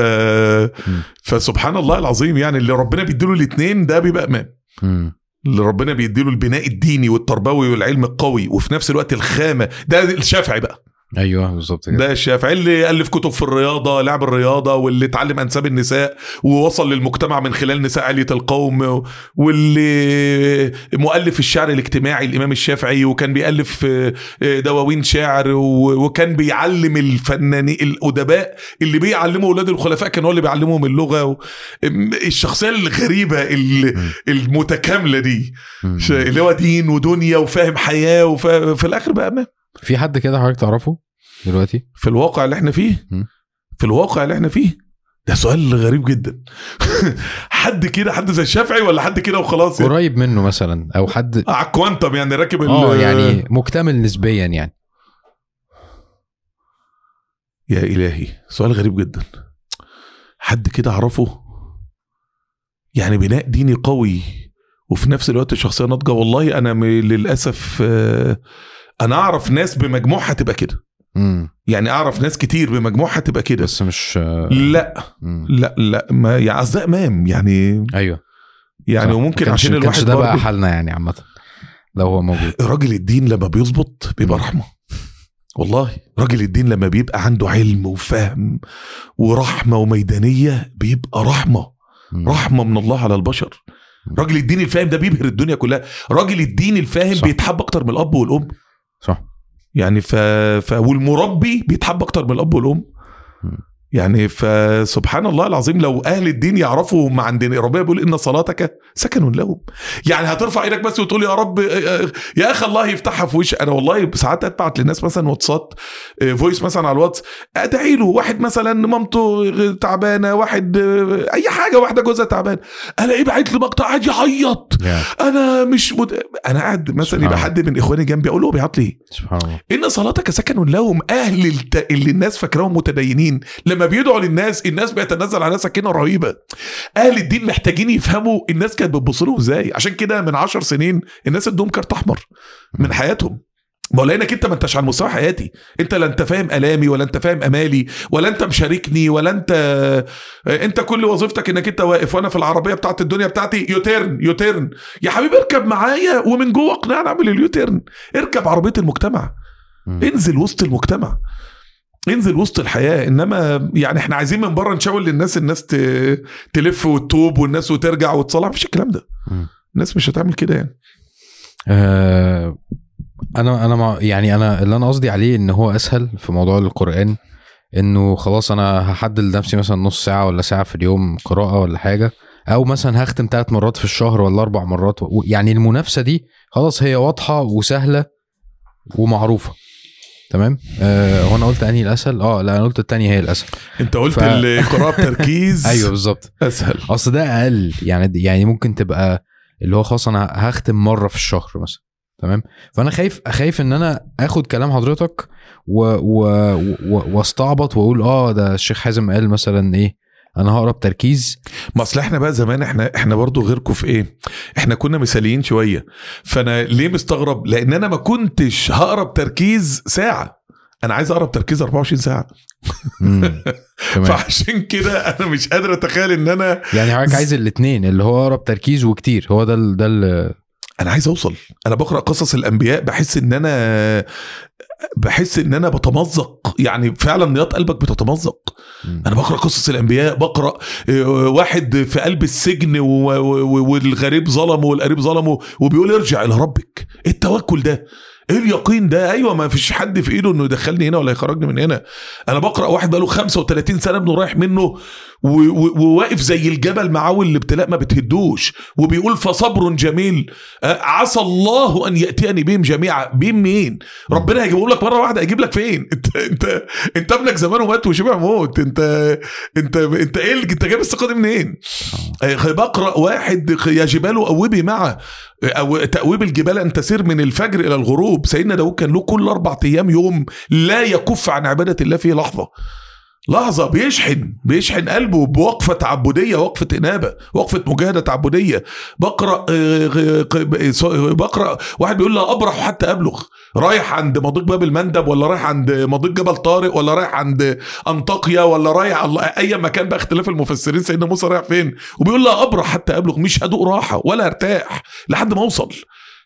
فسبحان الله العظيم يعني اللي ربنا بيديله الاثنين ده بيبقى امام. اللي ربنا بيديله البناء الديني والتربوي والعلم القوي وفي نفس الوقت الخامة ده الشافعي بقى أيوه. بالظبط كده. ده الشافعي اللي الف كتب في الرياضة لعب الرياضة واللي اتعلم أنساب النساء ووصل للمجتمع من خلال نساء عليه القوم واللي مؤلف الشعر الاجتماعي الإمام الشافعي وكان بيألف آه، دواوين شعر وكان بيعلم الفنانين الأدباء اللي بيعلموا أولاد الخلفاء كان هو اللي بيعلمهم اللغة الشخصية الغريبة. المتكاملة دي. اللي هو دين ودنيا وفاهم حياة وفي الآخر بقى ما. في حد كده حضرتك تعرفه؟ دلوقتي؟ في الواقع اللي إحنا فيه. في الواقع اللي إحنا فيه؟ ده سؤال غريب جدا. [laughs] حد كده حد زي الشافعي ولا حد كده وخلاص يعني؟ قريب منه مثلا أو حد على الكوانتم يعني راكب آه يعني مكتمل نسبيا يعني. يا إلهي سؤال غريب جدا. حد كده أعرفه؟ يعني بناء ديني قوي وفي نفس الوقت شخصية ناضجة والله أنا للأسف آه، أنا أعرف ناس بمجموعها تبقى كده. يعني أعرف ناس كتير بمجموعها تبقى كده. بس مش لا. مم. لا لا ما يعني أصدقاء امام يعني أيوه. يعني صح. وممكن عشان الواحد ده بقى حالنا يعني عامة لو هو موجود. راجل الدين لما بيظبط بيبقى. رحمة. والله راجل الدين لما بيبقى عنده علم وفهم ورحمة وميدانية بيبقى رحمة. مم. رحمة من الله على البشر. راجل الدين الفاهم ده بيبهر الدنيا كلها. راجل الدين الفاهم صح. بيتحب أكتر من الأب والأم. صح. يعني ف... ف... والمربي بيتحب أكتر من الأب والأم. يعني فسبحان الله العظيم لو أهل الدين يعرفوا ما عندنا ربنا بيقول إن صلاتك سكن لهم. يعني هترفع إيدك بس وتقول يا رب يا أخي الله يفتحها في وشي. أنا والله ساعات أتبعت للناس مثلا واتساب voice مثلا على الواتس ادعي له واحد مثلا مامته تعبانة واحد أي حاجة واحدة جوزها تعبان الاقيه باعت لي مقطع قاعد يعيط. أنا مش مد... أنا قاعد مثلا يبقى. حد من إخواني جنبي أقول له بيعيط ليه سبحان الله. إن صلاتك سكن لهم. أهل الت... اللي الناس فاكراهم متدينين لما بيدعوا للناس الناس بيتنزل عليها سكينه رهيبة. أهل الدين محتاجين يفهموا الناس كانت بتبص لهم إزاي. عشان كده من عشر سنين الناس ادوهم كارت أحمر من حياتهم. ما لأنك أنت ما أنتش على مستوى حياتي. أنت لا أنت فاهم آلامي ولا أنت فاهم آمالي ولا أنت مشاركني ولا أنت أنت كل وظيفتك إنك أنت واقف وأنا في العربية بتاعت الدنيا بتاعتي. U-turn U-turn يا حبيبي اركب معايا ومن جوه اقنعني أعمل ال U-turn اركب عربية المجتمع. انزل وسط المجتمع. انزل وسط الحياة إنما يعني إحنا عايزين من بره نشاور للناس الناس تلف وتتوب والناس وترجع وتصلح مفيش الكلام ده. الناس مش هتعمل كده يعني. آه، أنا أنا مع يعني أنا اللي أنا قصدي عليه إن هو أسهل في موضوع القرآن إنه خلاص أنا هحدد لنفسي مثلا نص ساعة ولا ساعة في اليوم قراءة ولا حاجة أو مثلا هختم ثلاث مرات في الشهر ولا أربع مرات يعني المنافسة دي خلاص هي واضحة وسهلة ومعروفة. تمام؟ آه هو أنا قلت أنهي الأسهل؟ آه لا أنا قلت التانية هي الأسهل. أنت قلت ف- القراءة بتركيز؟ [laughs] أيوه بالظبط. أسهل. أصل ده أقل يعني يعني ممكن تبقى اللي هو خلاص أنا هختم مرة في الشهر مثلا تمام؟ فأنا خايف خايف إن أنا آخد كلام حضرتك و و و وأستعبط وأقول آه ده الشيخ حازم قال مثلا إيه أنا هقرا بتركيز ما اصل إحنا بقى زمان إحنا إحنا برضو غيركم في إيه؟ إحنا كنا مثاليين شوية. فانا ليه مستغرب؟ لأن أنا ما كنتش هقرا بتركيز ساعة. أنا عايز اقرا بتركيز 24 ساعة. [laughs] فعشان كده أنا مش قادر اتخيل ان أنا يعني حضرتك عايز الاثنين اللي هو اقرا بتركيز وكتير. هو ده ال- ده ال- أنا عايز اوصل. أنا بقرأ قصص الانبياء بحس ان أنا بحس ان أنا بتمزق. يعني فعلا نيات قلبك بتتمزق. أنا بقرأ قصص الأنبياء بقرأ آه، واحد في قلب السجن والغريب ظلمه والقريب ظلمه وبيقول ارجع إلى ربك. إيه التوكل ده؟ إيه اليقين ده؟ أيوه ما فيش حد في إيده إنه يدخلني هنا ولا يخرجني من هنا. أنا بقرأ واحد بقاله 35 سنة ابنه رايح منه وواقف زي الجبل معاه والابتلاء ما بتهدوش وبيقول فصبر جميل. آه، عسى الله أن يأتيني بهم جميعا. بهم مين؟ ربنا هيجيبهم لك مرة واحدة. هيجيب لك فين؟ [laughs] انت انت انت ابنك زمانه مات وشبع موت. انت انت انت إيه انت جايب الثقة دي منين؟ آه، بقرأ واحد يا جبال اوبي معه. أو تأويب الجبال أن تسير من الفجر إلى الغروب. سيدنا داود كان له كل أربع أيام يوم لا يكف عن عبادة الله فيه لحظة. لحظة بيشحن بيشحن قلبه بوقفة تعبدية وقفة إنابة وقفة مجاهدة تعبدية. بقرأ آه، بقرأ واحد بيقول لا أبرح حتى أبلغ. رايح عند مضيق باب المندب ولا رايح عند مضيق جبل طارق ولا رايح عند أنطاكيا ولا رايح أي مكان بقى اختلاف المفسرين سيدنا موسى رايح فين؟ وبيقول لا أبرح حتى أبلغ. مش هدوق راحة ولا أرتاح لحد ما أوصل.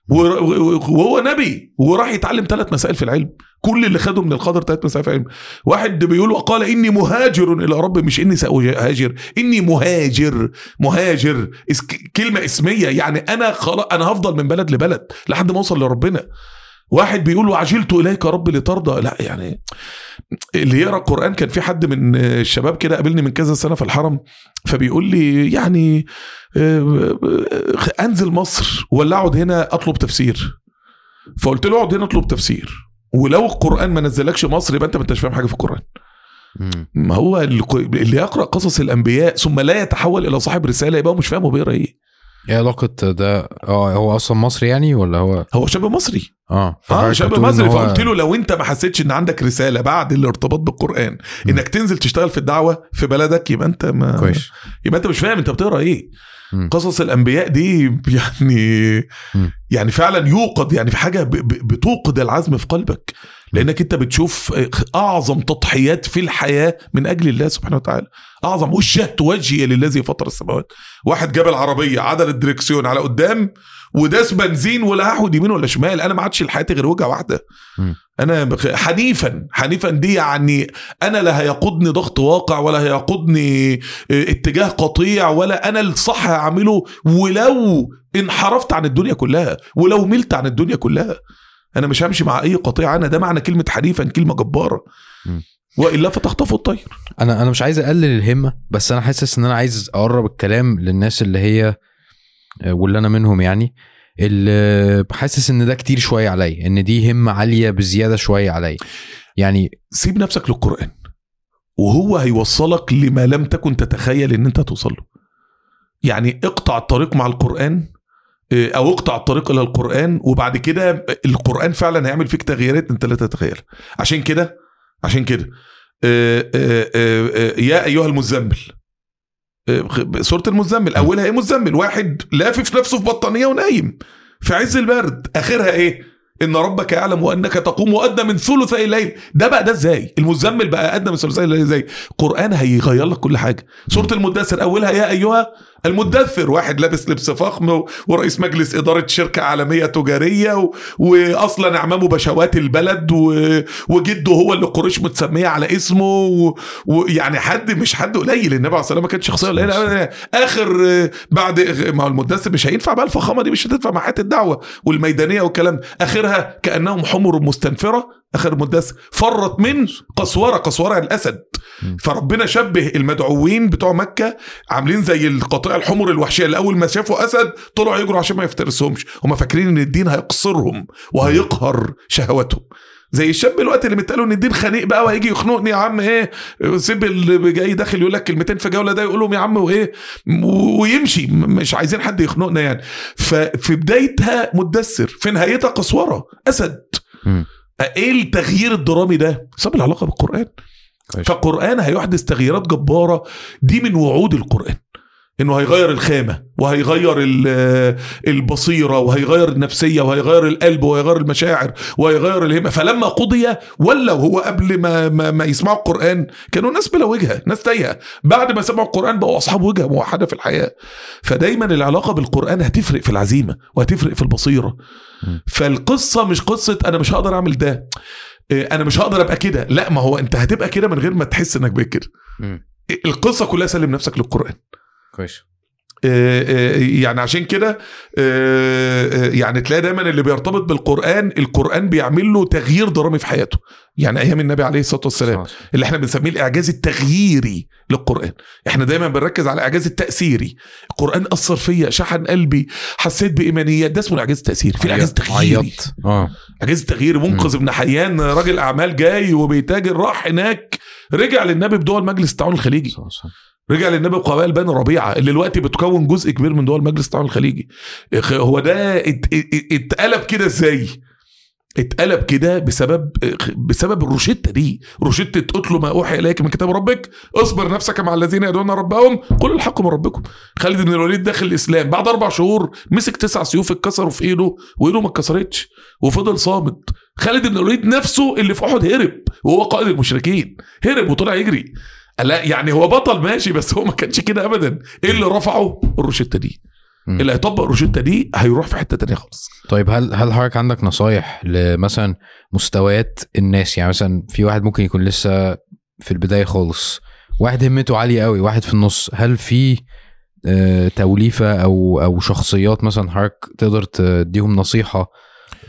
وهو نبي وراح يتعلم ثلاث مسائل في العلم. كل اللي خدوا من القدر ثلاث مسافات علم. واحد بيقول وقال إني مهاجر إلى رب مش إني سأهاجر إني مهاجر مهاجر. كلمة اسمية يعني أنا خلاص أنا هفضل من بلد لبلد لحد ما أوصل لربنا. واحد بيقول وعجلت إليك يا رب لترضى. لا يعني اللي يقرأ القرآن كان في حد من الشباب كده قابلني من كذا سنة في الحرم فبيقول لي يعني آه، آه، أنزل مصر ولا أقعد هنا أطلب تفسير. فقلت له اقعد هنا أطلب تفسير. ولو القرآن ما نزلكش مصر يبقى انت ما انتش فاهم حاجة في القرآن. ما هو اللي يقرأ قصص الأنبياء ثم لا يتحول إلى صاحب رسالة يبقى هو مش فاهم هو بيقرأ إيه. إيه علاقة ده؟ آه هو أصلا مصري يعني ولا هو؟ هو شاب مصري. آه آه شاب مصري. هو- فقلت له لو انت ما حسيتش إن عندك رسالة بعد الارتباط بالقرآن م. إنك تنزل تشتغل في الدعوة في بلدك يبقى انت ما كويس. يبقى انت مش فاهم انت بتقرأ إيه. م. قصص الأنبياء دي يعني م. يعني فعلا يوقد يعني في حاجة بتوقد العزم في قلبك لأنك أنت بتشوف أعظم تضحيات في الحياة من أجل الله سبحانه وتعالى أعظم وجهت وجهي للذي فطر السماوات واحد جاب العربية عدل الدركسيون على قدام وداس بنزين ولا هحود يمين ولا شمال. أنا ما عادش لحياتي غير وجهة واحدة. م. أنا حنيفا حنيفا دي يعني أنا لا هيقودني ضغط واقع ولا هيقودني آه، اتجاه قطيع ولا أنا الصح هعمله ولو انحرفت عن الدنيا كلها ولو ملت عن الدنيا كلها. أنا مش همشي مع أي قطيع. أنا ده معنى كلمة حنيفا كلمة جبارة. م. وإلا فتخطفه الطير. أنا أنا مش عايز أقلل الهمة بس أنا حاسس إن أنا عايز أقرب الكلام للناس اللي هي واللي أنا منهم يعني اللي حاسس إن ده كتير شوية عليا إن دي همة عالية بزيادة شوية عليا. يعني سيب نفسك للقرآن وهو هيوصلك لما لم تكن تتخيل إن أنت توصل له. يعني اقطع الطريق مع القرآن آه، أو اقطع الطريق إلى القرآن وبعد كده القرآن فعلا هيعمل فيك تغييرات أنت لا تتخيلها. عشان كده عشان كده يا أيها المزمل سوره المزمل أولها إيه مزمل؟ واحد لافف نفسه في بطانية ونايم. في عز البرد. آخرها إيه؟ إن ربك يعلم وانك تقوم وادنى من ثلثي الليل. ده بقى ده إزاي؟ المزمل بقى أدنى من ثلثي الليل إزاي؟ قرآن هيغير لك كل حاجة. سوره المدثر أولها يا أيها المدثر واحد لابس لبس فخم ورئيس مجلس إدارة شركة عالمية تجارية و... واصلا أعمامه بشوات البلد و... وجده هو اللي قريش متسمية على اسمه و- ويعني حد مش حد قليل النبي عليه والسلام ما كانش شخصية قليلة أبداً. آخر آه، بعد ما هو المدثر مش هينفع بقى الفخامة دي مش هتنفع مع حياة الدعوة والميدانية والكلام ده. آخرها كأنهم حمر مستنفرة آخر مدثر فرت من قسورة الأسد م. فربنا شبه المدعوين بتوع مكة عاملين زي القطيع الحمر الوحشية اللي أول ما شافوا أسد طلعوا يجروا عشان ما يفترسهمش هم فاكرين إن الدين هيقصرهم وهيقهر شهواتهم زي الشاب الوقت اللي متقالوا إن الدين خنيق بقى وهيجي يخنقني يا عم إيه سيب اللي جاي داخل يقول لك كلمتين في جوله ده يقول لهم يا عم وإيه ويمشي مش عايزين حد يخنقنا يعني ففي بدايتها مدثر في نهايتها قسورة أسد. إيه التغيير الدرامي ده؟ سبب العلاقة بالقرآن. فالقرآن هيحدث تغييرات جبارة. دي من وعود القرآن إنه هيغير الخامة وهيغير ال- البصيرة وهيغير النفسية وهيغير القلب وهيغير المشاعر وهيغير الهمة. فلما قضي ولوا هو قبل ما, ما, ما يسمعوا القرآن كانوا ناس بلا وجهة ناس تايهة. بعد ما سمعوا القرآن بقوا أصحاب وجهة موحدة في الحياة. فدايما العلاقة بالقرآن هتفرق في العزيمة وهتفرق في البصيرة. م. فالقصة مش قصة أنا مش هقدر أعمل ده. أنا مش هقدر أبقى كده. لا ما هو أنت هتبقى كده من غير ما تحس إنك بقيت كده. إيه، القصة كلها سلم نفسك للقرآن. كويس. إيه، إيه، يعني عشان كده إيه، يعني تلاقي دايما اللي بيرتبط بالقرآن القرآن بيعمل له تغيير درامي في حياته. يعني أيام النبي عليه الصلاة والسلام. اللي إحنا بنسميه الإعجاز التغييري للقرآن. إحنا دايما بنركز على الإعجاز التأثيري. القرآن أثر فيا شحن قلبي حسيت بايمانيات ده اسمه الإعجاز التأثيري. في الإعجاز التغييري. آه. إعجاز التغيير منقذ ابن حيان راجل أعمال جاي وبيتاجر راح هناك رجع للنبي بدول مجلس التعاون الخليجي. صح، صح. رجع للنبي بقبائل بني ربيعة اللي دلوقتي بتكون جزء كبير من دول مجلس التعاون الخليجي. هو ده ات- ات- اتقلب كده إزاي؟ اتقلب كده بسبب بسبب الروشتة دي. روشتة اتلو ما أوحي إليك من كتاب ربك. اصبر نفسك مع الذين يدعون ربهم. قل الحق من ربكم. خالد بن الوليد داخل الإسلام بعد أربع شهور مسك تسع سيوف اتكسروا في إيده وإيده ما اتكسرتش وفضل صامت. خالد بن الوليد نفسه اللي في أحد هرب وهو قائد المشركين. هرب وطلع يجري. لا يعني هو بطل ماشي بس هو ما كانش كده ابدا. إيه اللي رفعه؟ الروشتة دي. مم. اللي هيطبق الروشتة دي هيروح في حتة تانية خالص. طيب هل هل حضرتك عندك نصايح لمثلا مستويات الناس؟ يعني مثلا في واحد ممكن يكون لسه في البداية خالص واحد همته عالية قوي واحد في النص. هل في آه، توليفة أو أو شخصيات مثلا حضرتك تقدر تديهم نصيحة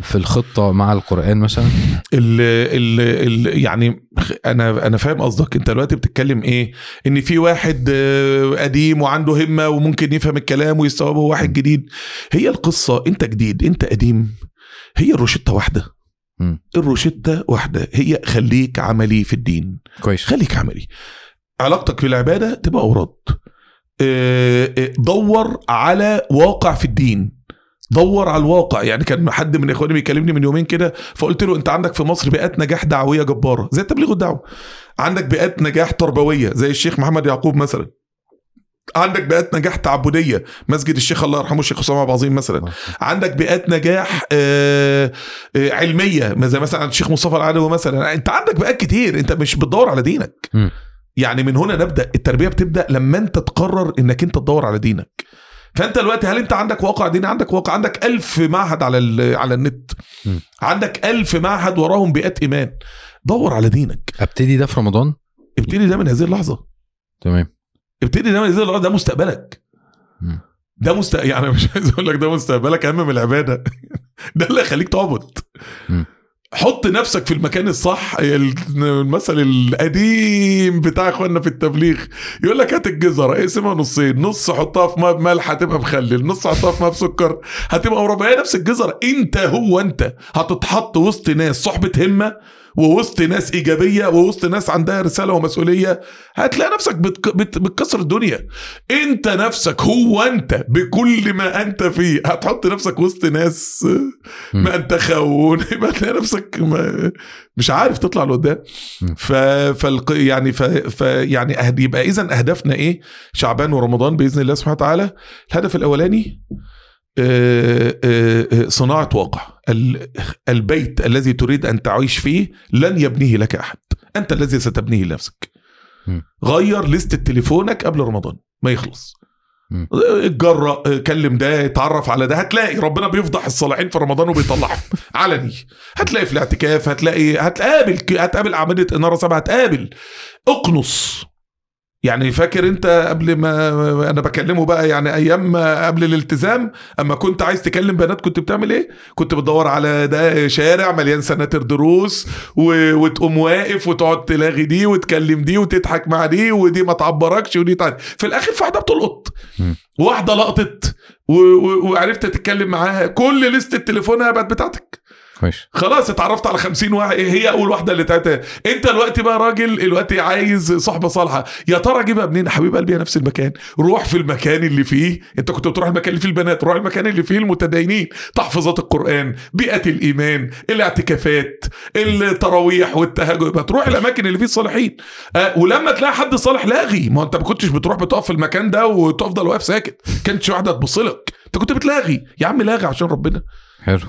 في الخطة مع القرآن مثلا؟ ال ال ال يعني أنا أنا فاهم قصدك. أنت دلوقتي بتتكلم إيه؟ إن في واحد آه، قديم وعنده همة وممكن يفهم الكلام ويستوعبه واحد جديد. هي القصة أنت جديد أنت قديم هي الروشتة واحدة. الروشتة واحدة. هي خليك عملي في الدين. كويس. خليك عملي. علاقتك بالعبادة تبقى أوراد. آه، آه، دور على واقع في الدين. دور على الواقع. يعني كان حد من إخواني بيكلمني من يومين كده فقلت له أنت عندك في مصر بيئات نجاح دعوية جبارة زي التبليغ والدعوة. عندك بيئات نجاح تربوية زي الشيخ محمد يعقوب مثلا. عندك بيئات نجاح تعبدية مسجد الشيخ الله يرحمه الشيخ أسامة عبد العظيم مثلا. عندك بيئات نجاح آه، آه، علمية زي مثلا الشيخ مصطفى العدوي مثلا. أنت عندك بيئات كتير أنت مش بتدور على دينك. يعني من هنا نبدأ التربية بتبدأ لما أنت تقرر إنك أنت تدور على دينك. فانت دلوقتي هل انت عندك واقع ديني؟ عندك واقع. عندك ألف معهد على على النت. م. عندك ألف معهد وراهم بيئات إيمان. دور على دينك. أبتدي ده في رمضان؟ ابتدي ده من هذه اللحظة. تمام. ابتدي ده من هذه اللحظة. ده مستقبلك. مم. ده مست يعني مش عايز أقول لك ده مستقبلك أهم من العبادة. [laughs] ده اللي هيخليك تعبد. حط نفسك في المكان الصح المثل القديم بتاع إخواننا في التبليغ. يقول لك هات الجزرة اقسمها نصين نص حطها في ماء بملح هتبقى مخلل نص حطها في ماء بسكر هتبقى مربى هي نفس الجزرة. انت هو انت هتتحط وسط ناس صحبة همة ووسط ناس إيجابية ووسط ناس عندها رسالة ومسؤولية هتلاقي نفسك بتك... بت... بتكسر الدنيا. أنت نفسك هو أنت بكل ما أنت فيه. هتحط نفسك وسط ناس. ما أنت خون. [laughs] يبقى تلاقي نفسك ما مش عارف تطلع لقدام. ف فالق... يعني ف... ف يعني أهد... يبقى اذا أهدافنا إيه؟ شعبان ورمضان بإذن الله سبحانه وتعالى. الهدف الأولاني آه، آه، آه، صناعة واقع. ال- البيت الذي تريد أن تعيش فيه لن يبنيه لك أحد. أنت الذي ستبنيه لنفسك. غير لستة تليفونك قبل رمضان. ما يخلص. اتجرأ كلم ده اتعرف على ده. هتلاقي ربنا بيفضح الصالحين في رمضان وبيطلعهم. [laughs] علني هتلاقي في الاعتكاف هتلاقي هتقابل هتقابل عمليه إنارة سبعه هتقابل. اقنص. يعني فاكر انت قبل ما أنا بكلمه بقى يعني أيام قبل الالتزام اما كنت عايز تكلم بنات كنت بتعمل إيه كنت بتدور على ده شارع مليان سناتر دروس و... وتقوم واقف وتقعد تلاغي دي وتكلم دي وتضحك مع دي ودي ما تعبركش ودي تعب. في الآخر في واحدة بتلقط. واحدة لقطت و... و... وعرفت تتكلم معاها كل لستة تليفونها بقت بتاعتك كويس خلاص اتعرفت على 50 واحد. هي أول واحدة اللي تعتها أنت دلوقتي بقى راجل دلوقتي عايز صحبه صالحة. يا ترى أجيبها؟ منين حبيب قلبي نفس المكان. روح في المكان اللي فيه. أنت كنت بتروح المكان اللي فيه البنات روح المكان اللي فيه المتدينين. تحفظات القرآن بيئة الإيمان الاعتكافات التراويح والتهجد. يبقى تروح الأماكن اللي فيه الصالحين. آه ولما تلاقي حد صالح لاغي ما أنت ما كنتش بتروح بتقف في المكان ده وتفضل واقف ساكت. كانتش واحدة تبص لك. انت كنت بتلاغي. يا عم لاغي عشان ربنا. حلو.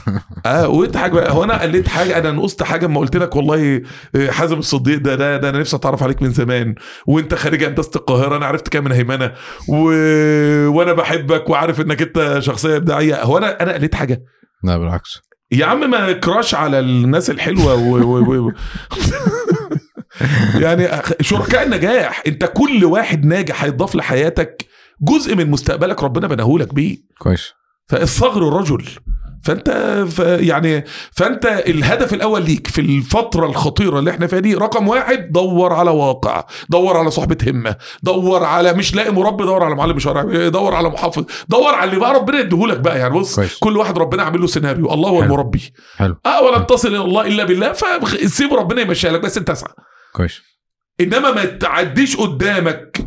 [laughs] آه وانت حاجة هو أنا قلت حاجة أنا نقصت حاجة اما قلت لك والله آه، حازم الصديق ده ده, ده أنا نفسي اتعرف عليك من زمان. وانت خارج هندسة القاهرة أنا عرفت كام من هيمنه و... وأنا بحبك وعارف انك انت شخصية ابداعية. هو أنا أنا قلت حاجة. لا بالعكس. يا عم ما كراش على الناس الحلوة و... و... و... [laughs] يعني شركاء النجاح. انت كل واحد ناجح هيضاف لحياتك جزء من مستقبلك ربنا بناهولك بيه كويس فالصغر الرجل فانت ف يعني فانت الهدف الأول ليك في الفترة الخطيرة اللي إحنا فيها دي رقم واحد دور على واقع دور على صحبه همة دور على مش لاقي مربي دور على معلم شرعي دور على محافظ دور على اللي بقى ربنا يديهولك بقى يعني بص كويس. كل واحد ربنا عامل له سيناريو الله هو. المربي حلو آه ولن تصل إلى الله إلا بالله فسيب ربنا يمشيها لك بس انت اسعى كويس إنما ما تعديش قدامك.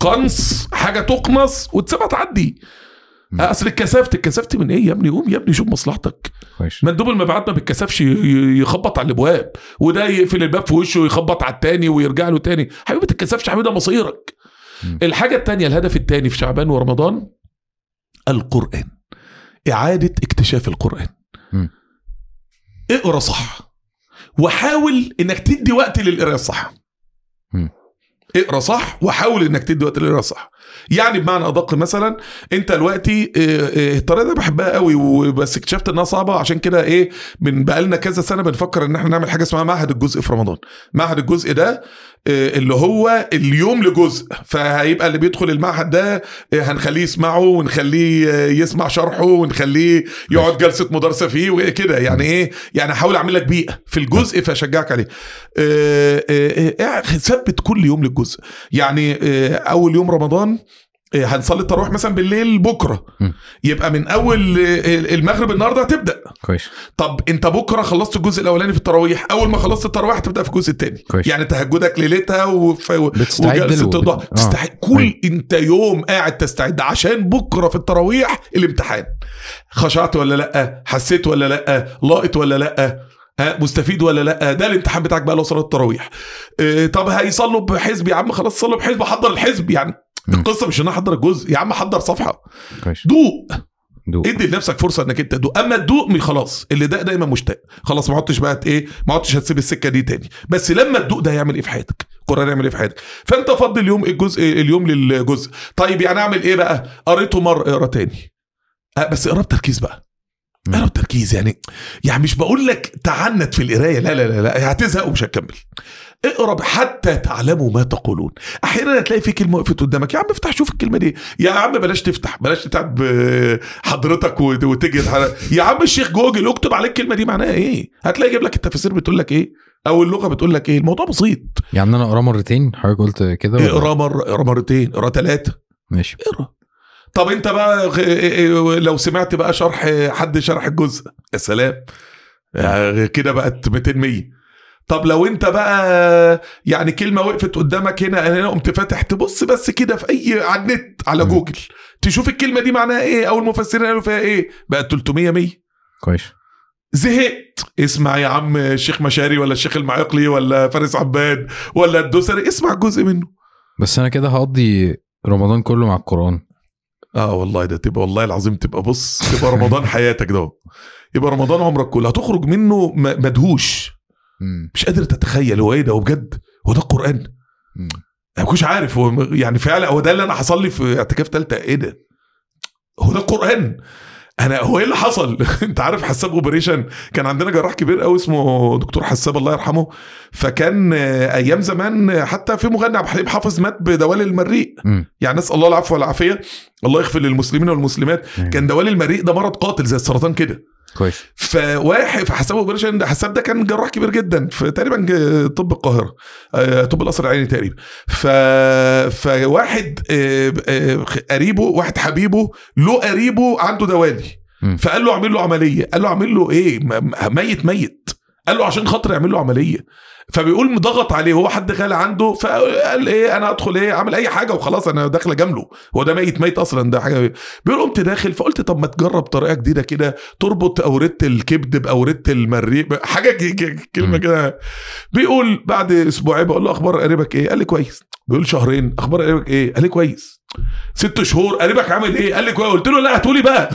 قنص حاجة تقنص وتسيبها تعدي. مم. أصل اتكسفت اتكسفت من إيه يا ابني؟ قوم يا ابني شوف مصلحتك. مندوب المبيعات ما بيتكسفش يخبط على الأبواب وده يقفل الباب في وشه ويخبط على التاني ويرجع له تاني. حبيبي ما تتكسفش حبيبي ده مصيرك. الحاجة التانية الهدف التاني في شعبان ورمضان القرآن. إعادة اكتشاف القرآن. مم. اقرأ صح وحاول إنك تدي وقت للقراءة الصح. اقرأ صح وحاول إنك تدي وقت للقراءة صح يعني بمعنى أدق مثلا أنت دلوقتي آه، آه، الطريقة دي بحبها قوي وبس اكتشفت إنها صعبة عشان كده إيه من بقالنا كذا سنة بنفكر إن إحنا نعمل حاجة اسمها معهد الجزء في رمضان. معهد الجزء ده اللي هو اليوم لجزء. فهيبقى اللي بيدخل المعهد ده آه، هنخليه يسمعه ونخليه آه، يسمع شرحه ونخليه يقعد جلسة مدرسة فيه وكده يعني إيه؟ يعني احاول أعمل لك بيئة في الجزء فأشجعك عليه. آه، آه، آه، ثبت كل يوم للجزء. يعني آه، أول يوم رمضان آه، هنصلي التراويح مثلا بالليل بكرة. م. يبقى من أول آه، المغرب النهارده هتبدأ. كويس. طب أنت بكرة خلصت الجزء الأولاني في التراويح أول ما خلصت التراويح هتبدأ في الجزء الثاني. يعني تهجدك ليلتها وف... وجلسة. الضحى. بت- آه. تستحق كل أيوة. أنت يوم قاعد تستعد عشان بكرة في التراويح الامتحان. خشعت ولا لأ؟ حسيت ولا لأ؟ لاقط ولا لأ؟ ها؟ مستفيد ولا لأ؟ ده الامتحان بتاعك بقى لو صلاة التراويح. طب هيصلوا بحزب يا عم؟ خلاص صلوا بحزب حضر الحزب يعني. القصة مش إن أنا أحضر الجزء يا عم حضر صفحة. كويس دوق. دوق. ادي لنفسك فرصة إنك أنت تدوق. أما تدوق خلاص. اللي ده دايما مشتاق. خلاص ما عدتش بقى إيه ما عدتش هتسيب السكة دي تاني. بس لما تدوق ده هيعمل إيه في حياتك؟ القرآن يعمل إيه في حياتك؟ فأنت فضل اليوم الجزء اليوم للجزء. طيب يعني أعمل إيه بقى؟ قريته مرة اقرأ تاني. أه بس اقرأ بتركيز بقى. اقرأ بتركيز. يعني يعني مش بقول لك تعنت في القراية. لا لا لا, لا. هتزهق ومش هتكمل. اقرأ حتى تعلموا ما تقولون. أحيانا هتلاقي في كلمة وقفت قدامك. يا عم افتح شوف الكلمة دي. يا عم بلاش تفتح بلاش تتعب آه، حضرتك وت- وتجي يا عم الشيخ جوجل اكتب عليك الكلمة دي معناها إيه؟ هتلاقي يجيب لك التفاسير بتقول لك إيه؟ أو اللغة بتقول لك إيه؟ الموضوع بسيط. يعني أنا اقرأ مرتين حضرتك قلت كده؟ اقرأ مره اقرأ مرتين اقرأ ثلاثة ماشي. اقرأ. طب أنت بقى غ- لو سمعت بقى شرح حد شرح الجزء. يا سلام. آه، كده بقت 200 100 طب لو انت بقى يعني كلمة وقفت قدامك هنا هنا قمت فاتح تبص بس كده في أي على النت على. جوجل تشوف الكلمة دي معناها إيه أو المفسرين قالوا فيها إيه بقت 300 100 كويس. زهقت. اسمع يا عم الشيخ مشاري ولا الشيخ المعيقلي ولا فارس عباد ولا الدوسري اسمع جزء منه. بس أنا كده هقضي رمضان كله مع القرآن. آه والله ده تبقى والله العظيم تبقى بص تبقى رمضان حياتك ده يبقى رمضان عمرك كله. هتخرج منه مدهوش. مم. مش قادر تتخيل هو إيه ده وبجد هو ده القرآن؟ مم. أنا ما كنتش عارف هو يعني فعلا هو ده اللي أنا حصل لي في اعتكاف ثالثه إيه ده؟ هو ده القرآن. أنا هو إيه اللي حصل؟ [laughs] أنت عارف حساب أوبريشن؟ كان عندنا جراح كبير قوي اسمه دكتور حساب الله يرحمه. فكان أيام زمان حتى في مغني عبد الحليم حافظ مات بدوال المريء. يعني نسأل الله العفو والعافية. الله يغفر للمسلمين والمسلمات. كان دوالي المريء ده مرض قاتل زي السرطان كده. كويس. فواحد في حساب operation ده حساب ده كان جراح كبير جدا في تقريبا طب القاهرة آه، طب القصر العيني تقريبا. ف فواحد آه، آه، قريبه واحد حبيبه له قريبه عنده دوالي. فقال له اعمل له عملية قال له اعمل له إيه ميت ميت. قال له عشان خاطر يعمل له عملية. فبيقول مضغط عليه هو حد غالي عنده؟ فقال إيه أنا ادخل إيه أعمل أي حاجة وخلاص أنا داخل أجامله. هو ده ميت ميت أصلا ده حاجة. بيقول قمت داخل فقلت طب ما تجرب طريقة جديدة كده تربط اورده الكبد باورده المريء حاجة كلمة. كده. بيقول بعد أسبوعين بقول له أخبار قريبك إيه؟ قال لي كويس. بيقول شهرين أخبار قريبك إيه؟ قال لي كويس. ست شهور. قريبك عامل إيه؟ قال لي كويس. قلت له لا هاتولي بقى.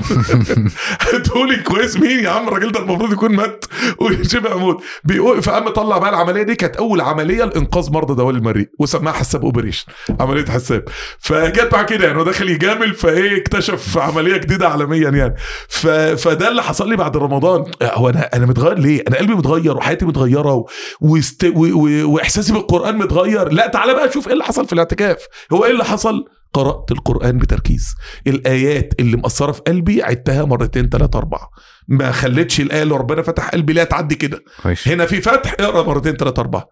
[laughs] هاتولي كويس. مين يا عم؟ الراجل ده المفروض يكون مات. وشبه موت. بيقول فقام طلع بقى العملية دي. كانت أول عملية لإنقاذ مرضى دوالي المريء وسماها حساب operation. عملية حساب. فجت مع كده يعني هو داخل يجامل. فإيه اكتشف عملية جديدة عالميا يعني. ف... فده اللي حصل لي بعد رمضان. هو أنا أنا متغير ليه؟ أنا قلبي متغير وحياتي متغيرة و... وست... و... و... وإحساسي بالقرآن متغير. لا تعالى بقى شوف إيه اللي حصل في الاعتكاف. هو إيه اللي حصل؟ قرأت القرآن بتركيز. الآيات اللي مأثرة في قلبي عدتها مرتين ثلاثة أربعة. ما خلتش الآية اللي ربنا فتح قلبي لا تعدي كده. هنا في فتح اقرأ مرتين ثلاثة أربعة.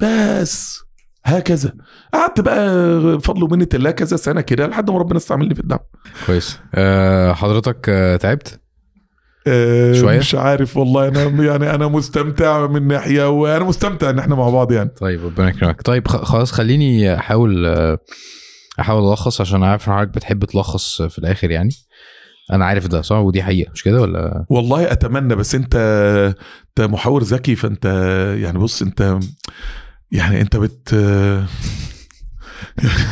بس. هكذا. قعدت بقى بفضل ومنة الله كذا سنة كده لحد ما ربنا استعملني في الدعم. كويس. أه حضرتك آه، تعبت؟ آه، شوية؟ مش عارف والله. أنا يعني أنا مستمتع من ناحية وأنا مستمتع إن إحنا مع بعض يعني. طيب ربنا يكرمك. طيب خلاص خليني أحاول آه، أحاول ألخص عشان عارف حضرتك بتحب تلخص في الآخر يعني. أنا عارف ده صح؟ ودي حقيقة مش كده ولا؟ والله أتمنى بس أنت أنت محاور ذكي فأنت يعني بص أنت يعني أنت بت [laughs]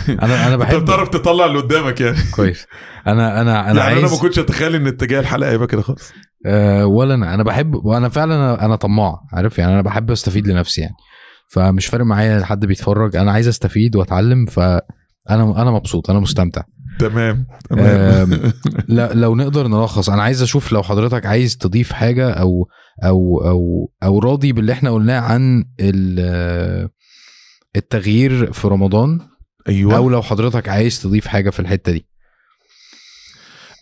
أنا أنا أنت بحب بتعرف تطلع اللي قدامك يعني. كويس. أنا أنا أنا يعني عايز أنا ما كنتش أتخيل إن اتجاه الحلقة يبقى كده خالص. أه ولا أنا. أنا بحب وأنا فعلا أنا, طماع عارف؟ يعني أنا بحب أستفيد لنفسي يعني. فمش فارق معايا حد بيتفرج. أنا عايز أستفيد وأتعلم ف أنا أنا مبسوط أنا مستمتع. تمام تمام. [laughs] لا لو نقدر نلخص أنا عايز أشوف لو حضرتك عايز تضيف حاجة أو أو أو أو راضي باللي إحنا قلناه عن ال- التغيير في رمضان أيوه. أو لو حضرتك عايز تضيف حاجة في الحتة دي.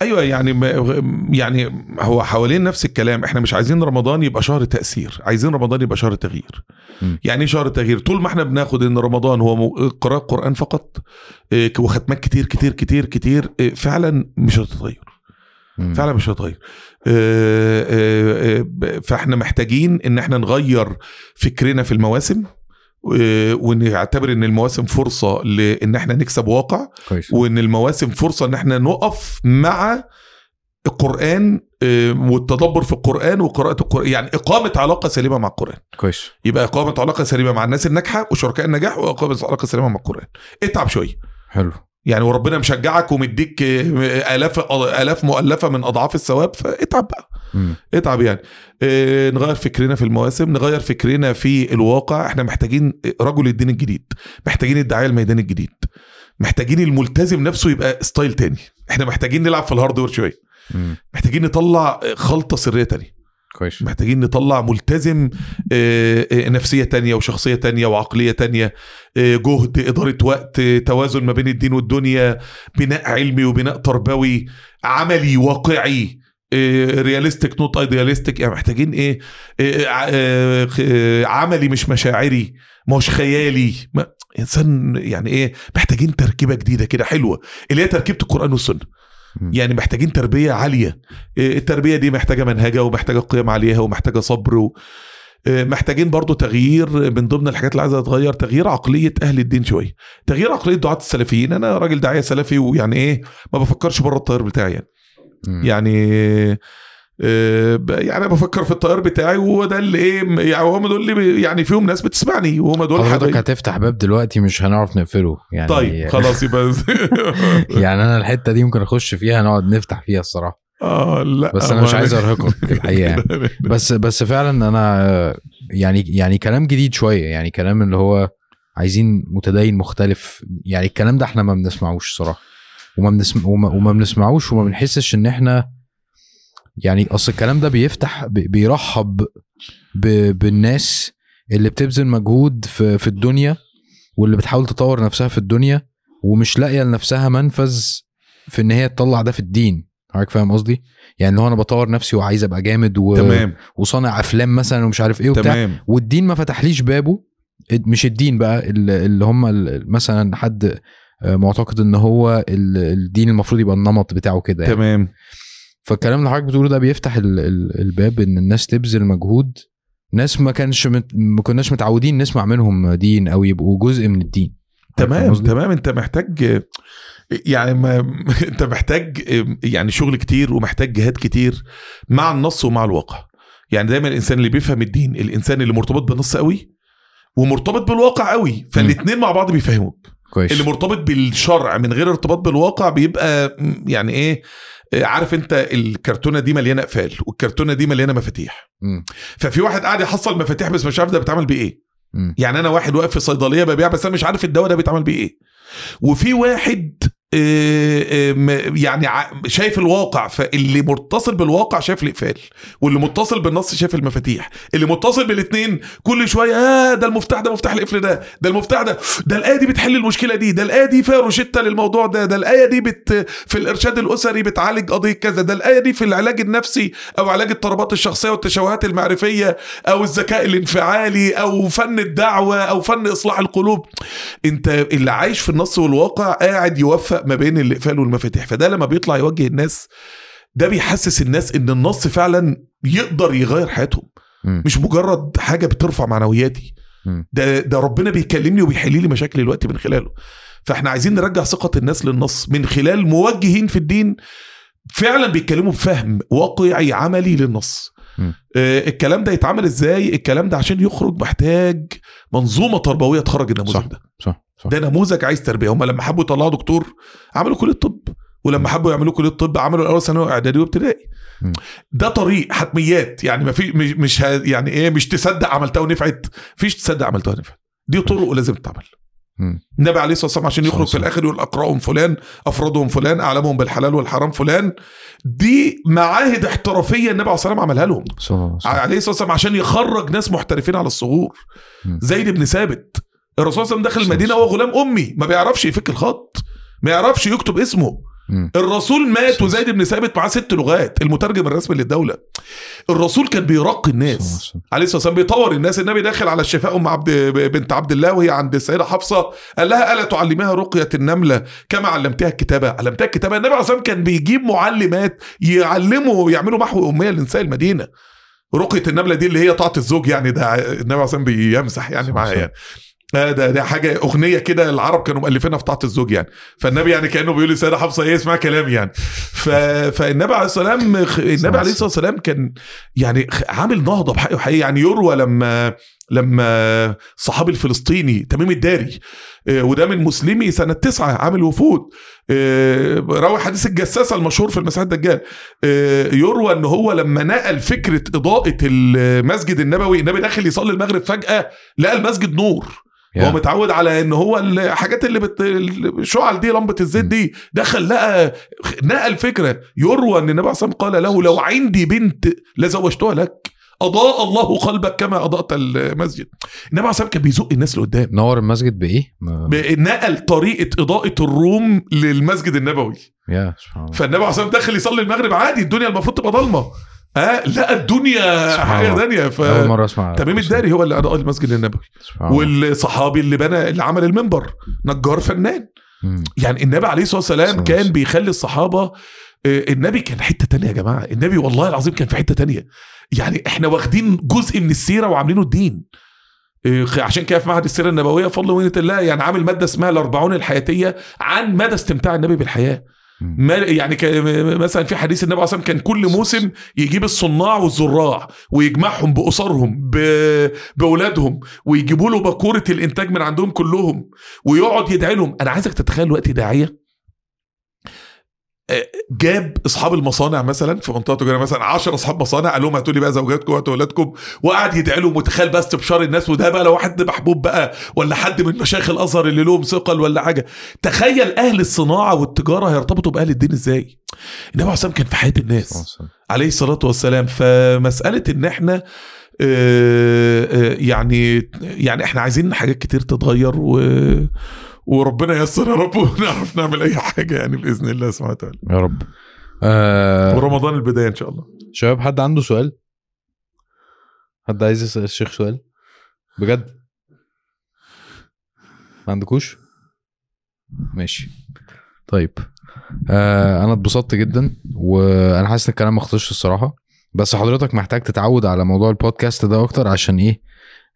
أيوه يعني ما- يعني هو حوالين نفس الكلام. إحنا مش عايزين رمضان يبقى شهر تأثير عايزين رمضان يبقى شهر تغيير. مم. يعني إيه شهر تغيير؟ طول ما إحنا بناخد إن رمضان هو قراءة قرآن فقط إيه، وختمات كتير كتير كتير كتير إيه، فعلا مش هتتغير. فعلا مش هتغير آه، آه، آه، فإحنا محتاجين إن إحنا نغير فكرنا في المواسم. آه، ونعتبر إن المواسم فرصة لإن إحنا نكسب واقع كويس. وإن المواسم فرصة إن إحنا نقف مع القرآن آه، والتدبر في القرآن وقراءة القرآن. يعني إقامة علاقة سليمة مع القرآن. كويس. يبقى إقامة علاقة سليمة مع الناس الناجحة وشركاء النجاح وإقامة علاقة سليمة مع القرآن. اتعب شوية. حلو. يعني وربنا مشجعك ومديك آه، آلاف آلاف مؤلفة من أضعاف الثواب فاتعب بقى. مم. اتعب يعني. آه، نغير فكرنا في المواسم نغير فكرنا في الواقع. إحنا محتاجين رجل الدين الجديد محتاجين الداعيه الميدان الجديد محتاجين الملتزم نفسه يبقى style تاني. إحنا محتاجين نلعب في ال hardware شوية. محتاجين نطلع خلطة سرية تانية. كويس. محتاجين نطلع ملتزم آه، آه، نفسية تانية وشخصية تانية وعقلية تانية آه، جهد إدارة وقت توازن ما بين الدين والدنيا بناء علمي وبناء تربوي عملي واقعي realistic not idealistic يعني محتاجين إيه؟ عملي مش مشاعري مش خيالي. ما إنسان يعني إيه؟ محتاجين تركيبة جديدة كده حلوة اللي هي تركيبة القرآن والسنة. يعني محتاجين تربية عالية. إيه، التربية دي محتاجة منهجة ومحتاجة قيم عليها ومحتاجة صبر و... إيه، محتاجين برضو تغيير من ضمن الحاجات اللي عايزة تتغير تغيير عقلية أهل الدين شوية. تغيير عقلية دعاة السلفيين. أنا راجل داعيه سلفي ويعني إيه ما بفكرش بره التيار بتاعي يعني. يعني يعني أنا بفكر في التيار بتاعي وهو ده اللي إيه يعني هم دول اللي يعني فيهم ناس بتسمعني وهم دول حضرتك هتفتح باب دلوقتي مش هنعرف نقفله يعني طيب خلاص يبقى [laughs] يعني أنا الحتة دي ممكن أخش فيها نقعد نفتح فيها الصراحة. آه لا بس أنا مش عايز ارهقك الحقيقة يعني. [laughs] بس بس فعلا أنا يعني يعني كلام جديد شوية يعني كلام اللي هو عايزين متدين مختلف يعني الكلام ده إحنا ما بنسمعوش صراحة وما بنسمع وما, وما بنسمعوش وما بنحسش إن إحنا يعني أصل الكلام ده بيفتح بي- بيرحب بالناس اللي بتبذل مجهود في في الدنيا واللي بتحاول تطور نفسها في الدنيا ومش لاقية لنفسها منفذ في إن هي تطلع ده في الدين حضرتك فاهم قصدي؟ يعني هو أنا بطور نفسي وعايز أبقى جامد و... تمام وصانع أفلام مثلا ومش عارف إيه وبتاع تمام والدين ما فتحليش بابه مش الدين بقى اللي هم مثلا حد معتقد إن هو ال- الدين المفروض يبقى النمط بتاعه كده يعني. تمام فالكلام اللي حضرتك بتقوله ده بيفتح ال- ال- الباب إن الناس تبذل مجهود. ناس ما كانش مت... ما كناش متعودين نسمع منهم دين أو يبقوا جزء من الدين. تمام؟ تمام. أنت محتاج يعني ما [laughs] أنت محتاج يعني شغل كتير ومحتاج جهاد كتير مع النص ومع الواقع. يعني دايما الإنسان اللي بيفهم الدين الإنسان اللي مرتبط بالنص قوي ومرتبط بالواقع قوي فالاثنين مع بعض بيفهموك. كويس. اللي مرتبط بالشرع من غير ارتباط بالواقع بيبقى يعني إيه عارف انت الكرتونة دي مليانة أقفال والكرتونة دي مليانة مفاتيح. ففي واحد قاعد يحصل مفاتيح بس مش عارف ده بيتعمل بإيه إيه. يعني أنا واحد واقف في صيدلية ببيع بس أنا مش عارف الدواء ده بيتعمل بيه إيه وفي واحد يعني ع- شايف الواقع فاللي متصل بالواقع شايف الإقفال واللي متصل بالنص شايف المفاتيح اللي متصل بالاثنين كل شوية آه ده المفتاح ده مفتاح القفل ده ده المفتاح ده ده الآية دي بتحل المشكلة دي ده الآية دي فيها روشتة للموضوع ده ده الآية دي بت في الإرشاد الأسري بتعالج قضية كذا ده الآية دي في العلاج النفسي أو علاج اضطرابات الشخصية والتشوهات المعرفية أو الذكاء الانفعالي أو فن الدعوة أو فن إصلاح القلوب. أنت اللي عايش في النص والواقع قاعد يوفق ما بين الاقفال والمفاتيح فده لما بيطلع يوجه الناس ده بيحسس الناس إن النص فعلا يقدر يغير حياتهم مم. مش مجرد حاجة بترفع معنوياتي. ده ده ربنا بيكلمني وبيحل لي مشاكلي دلوقتي من خلاله فإحنا عايزين نرجع ثقة الناس للنص من خلال موجهين في الدين فعلا بيتكلموا بفهم واقعي عملي للنص. آه الكلام ده يتعمل إزاي الكلام ده عشان يخرج محتاج منظومة تربوية تخرج النموذج صح. ده صح صح. ده نموذج عايز تربية. هم لما حبوا يطلعوا دكتور عملوا كلية الطب ولما حبوا يعملوا كلية الطب عملوا الأول ثانوي واعدادي وابتدائي. ده طريق حتميات. يعني ما في مش مش ه- يعني إيه مش تصدق عملتها ونفعت. فيش تصدق عملتها ونفعت. دي طرق ولازم تتعمل. النبي عليه الصلاة والسلام عشان يخرج في الآخر يقول أقرأهم فلان أفرادهم فلان أعلمهم بالحلال والحرام فلان. دي معاهد احترافية النبي عليه الصلاة والسلام عملها لهم. عليه الصلاة والسلام عشان يخرج ناس محترفين على الصغور. زيد بن ثابت الرسول صلى الله عليه وسلم دخل المدينة وهو غلام أمي ما بيعرفش يفك الخط ما يعرفش يكتب اسمه. الرسول مات وزيد بن ثابت معاه ست لغات المترجم الرسمي للدولة. الرسول كان بيرقي الناس. عليه الصلاة والسلام بيطور الناس. النبي داخل على الشفاء أم عبد بنت عبد الله وهي عند السيدة حفصة قال لها ألا تعلميها رقية النملة كما علمتها الكتابة؟ علمتها الكتابة. النبي عليه الصلاة والسلام كان بيجيب معلمات يعلموا يعملوا محو أمية لنساء المدينة. رقية النملة دي اللي هي طاعة الزوج يعني ده النبي عليه الصلاة والسلام بيمسح يعني معاها يعني ده ده حاجة أغنية كده العرب كانوا مؤلفينها في طاعه الزوج يعني. فالنبي يعني كأنه بيقول للسيده حفصة إيه اسمها كلام يعني. ف... فالنبي عليه الصلاة والسلام النبي عليه الصلاة والسلام كان يعني عامل نهضة بحقه حقيقي يعني يروى لما لما الصحابي الفلسطيني تميم الداري آه، وده من مسلمي سنة تسعة عامل وفود آه، روى حديث الجساسه المشهور في المسيح الدجال آه، يروى إن هو لما نقل فكرة إضاءة المسجد النبوي النبي داخل يصلي المغرب فجأة لقى المسجد نور. هو متعود على إن هو الحاجات اللي بت... الشعل دي لمبة الزيت دي دخل لقى نقل فكرة. يروى إن النبي عليه قال له لو عندي بنت لزوجتها لك أضاء الله قلبك كما أضاءت المسجد. النبي عليه كان بيزق الناس لقدام. نور المسجد بإيه؟ ما... نقل طريقة إضاءة الروم للمسجد النبوي. يا سبحان الله. فالنبي عليه الصلاه والسلام داخل يصلي المغرب عادي الدنيا المفروض تبقى ضلمة. آه لا الدنيا حاجة. ثانية ف أول مرة أسمع تميم الداري هو اللي اضاء المسجد النبوي. والصحابي اللي بنى اللي عمل المنبر نجار فنان مم. يعني النبي عليه الصلاة والسلام كان. بيخلي الصحابة آه، النبي كان حتة تانية يا جماعة النبي والله العظيم كان في حتة تانية يعني إحنا واخدين جزء من السيرة وعاملينه الدين آه، عشان كده في معهد السيرة النبوية فضل ومنه الله يعني عامل مادة اسمها الأربعون الحياتية عن مدى استمتاع النبي بالحياة يعني مثلا في حديث النبي عليه الصلاه كان كل موسم يجيب الصناع والزراع ويجمعهم بأسرهم بأولادهم ويجيبوا له باكوره الإنتاج من عندهم كلهم ويقعد يدعي لهم. أنا عايزك تتخيل دلوقتي داعية. جاب أصحاب المصانع مثلا في منطقة تجارية مثلا 10 أصحاب مصانع قال لهم هاتوا لي بقى زوجاتكم وهاتوا اولادكم وقعد يدعي لهم وتخيل بقى استبشار الناس وده بقى لو واحد محبوب بقى ولا حد من مشايخ الأزهر اللي لهم ثقل ولا حاجة. تخيل أهل الصناعة والتجارة هيرتبطوا بأهل الدين إزاي؟ النبي عليه كان في حياة الناس. عليه الصلاة والسلام. فمسألة إن إحنا آه، آه، يعني يعني إحنا عايزين حاجات كتير تتغير و وربنا ييسر يا رب [laughs] ونعرف نعمل أي حاجة يعني بإذن الله سبحانه وتعالى. يا رب. آه ورمضان البداية إن شاء الله. شباب حد عنده سؤال؟ حد عايز يسأل الشيخ سؤال؟ بجد؟ ما عندكوش؟ ماشي. طيب. آه أنا اتبسطت جدا وأنا حاسس إن الكلام ما خلصش الصراحة بس حضرتك محتاج تتعود على موضوع البودكاست ده أكتر عشان إيه؟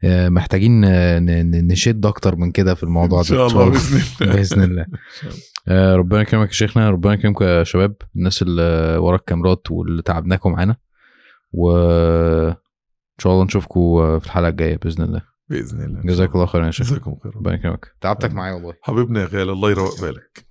محتاجين آه، ن- ن- نشد أكتر من كده في الموضوع إن ده. شاء الله بإذن الله. بإذن [laughs] الله. آه، ربنا يكرمك يا شيخنا ربنا يكرمكم يا شباب الناس اللي ورا الكاميرات واللي تعبناكم معانا. و إن شاء الله نشوفكم في الحلقة الجاية بإذن الله. بإذن الله جزاك الله. خيرا يا شيخ. جزاكم خير ربنا يكرمك. تعبتك معايا والله. حبيبنا يا غالي الله يروق بالك.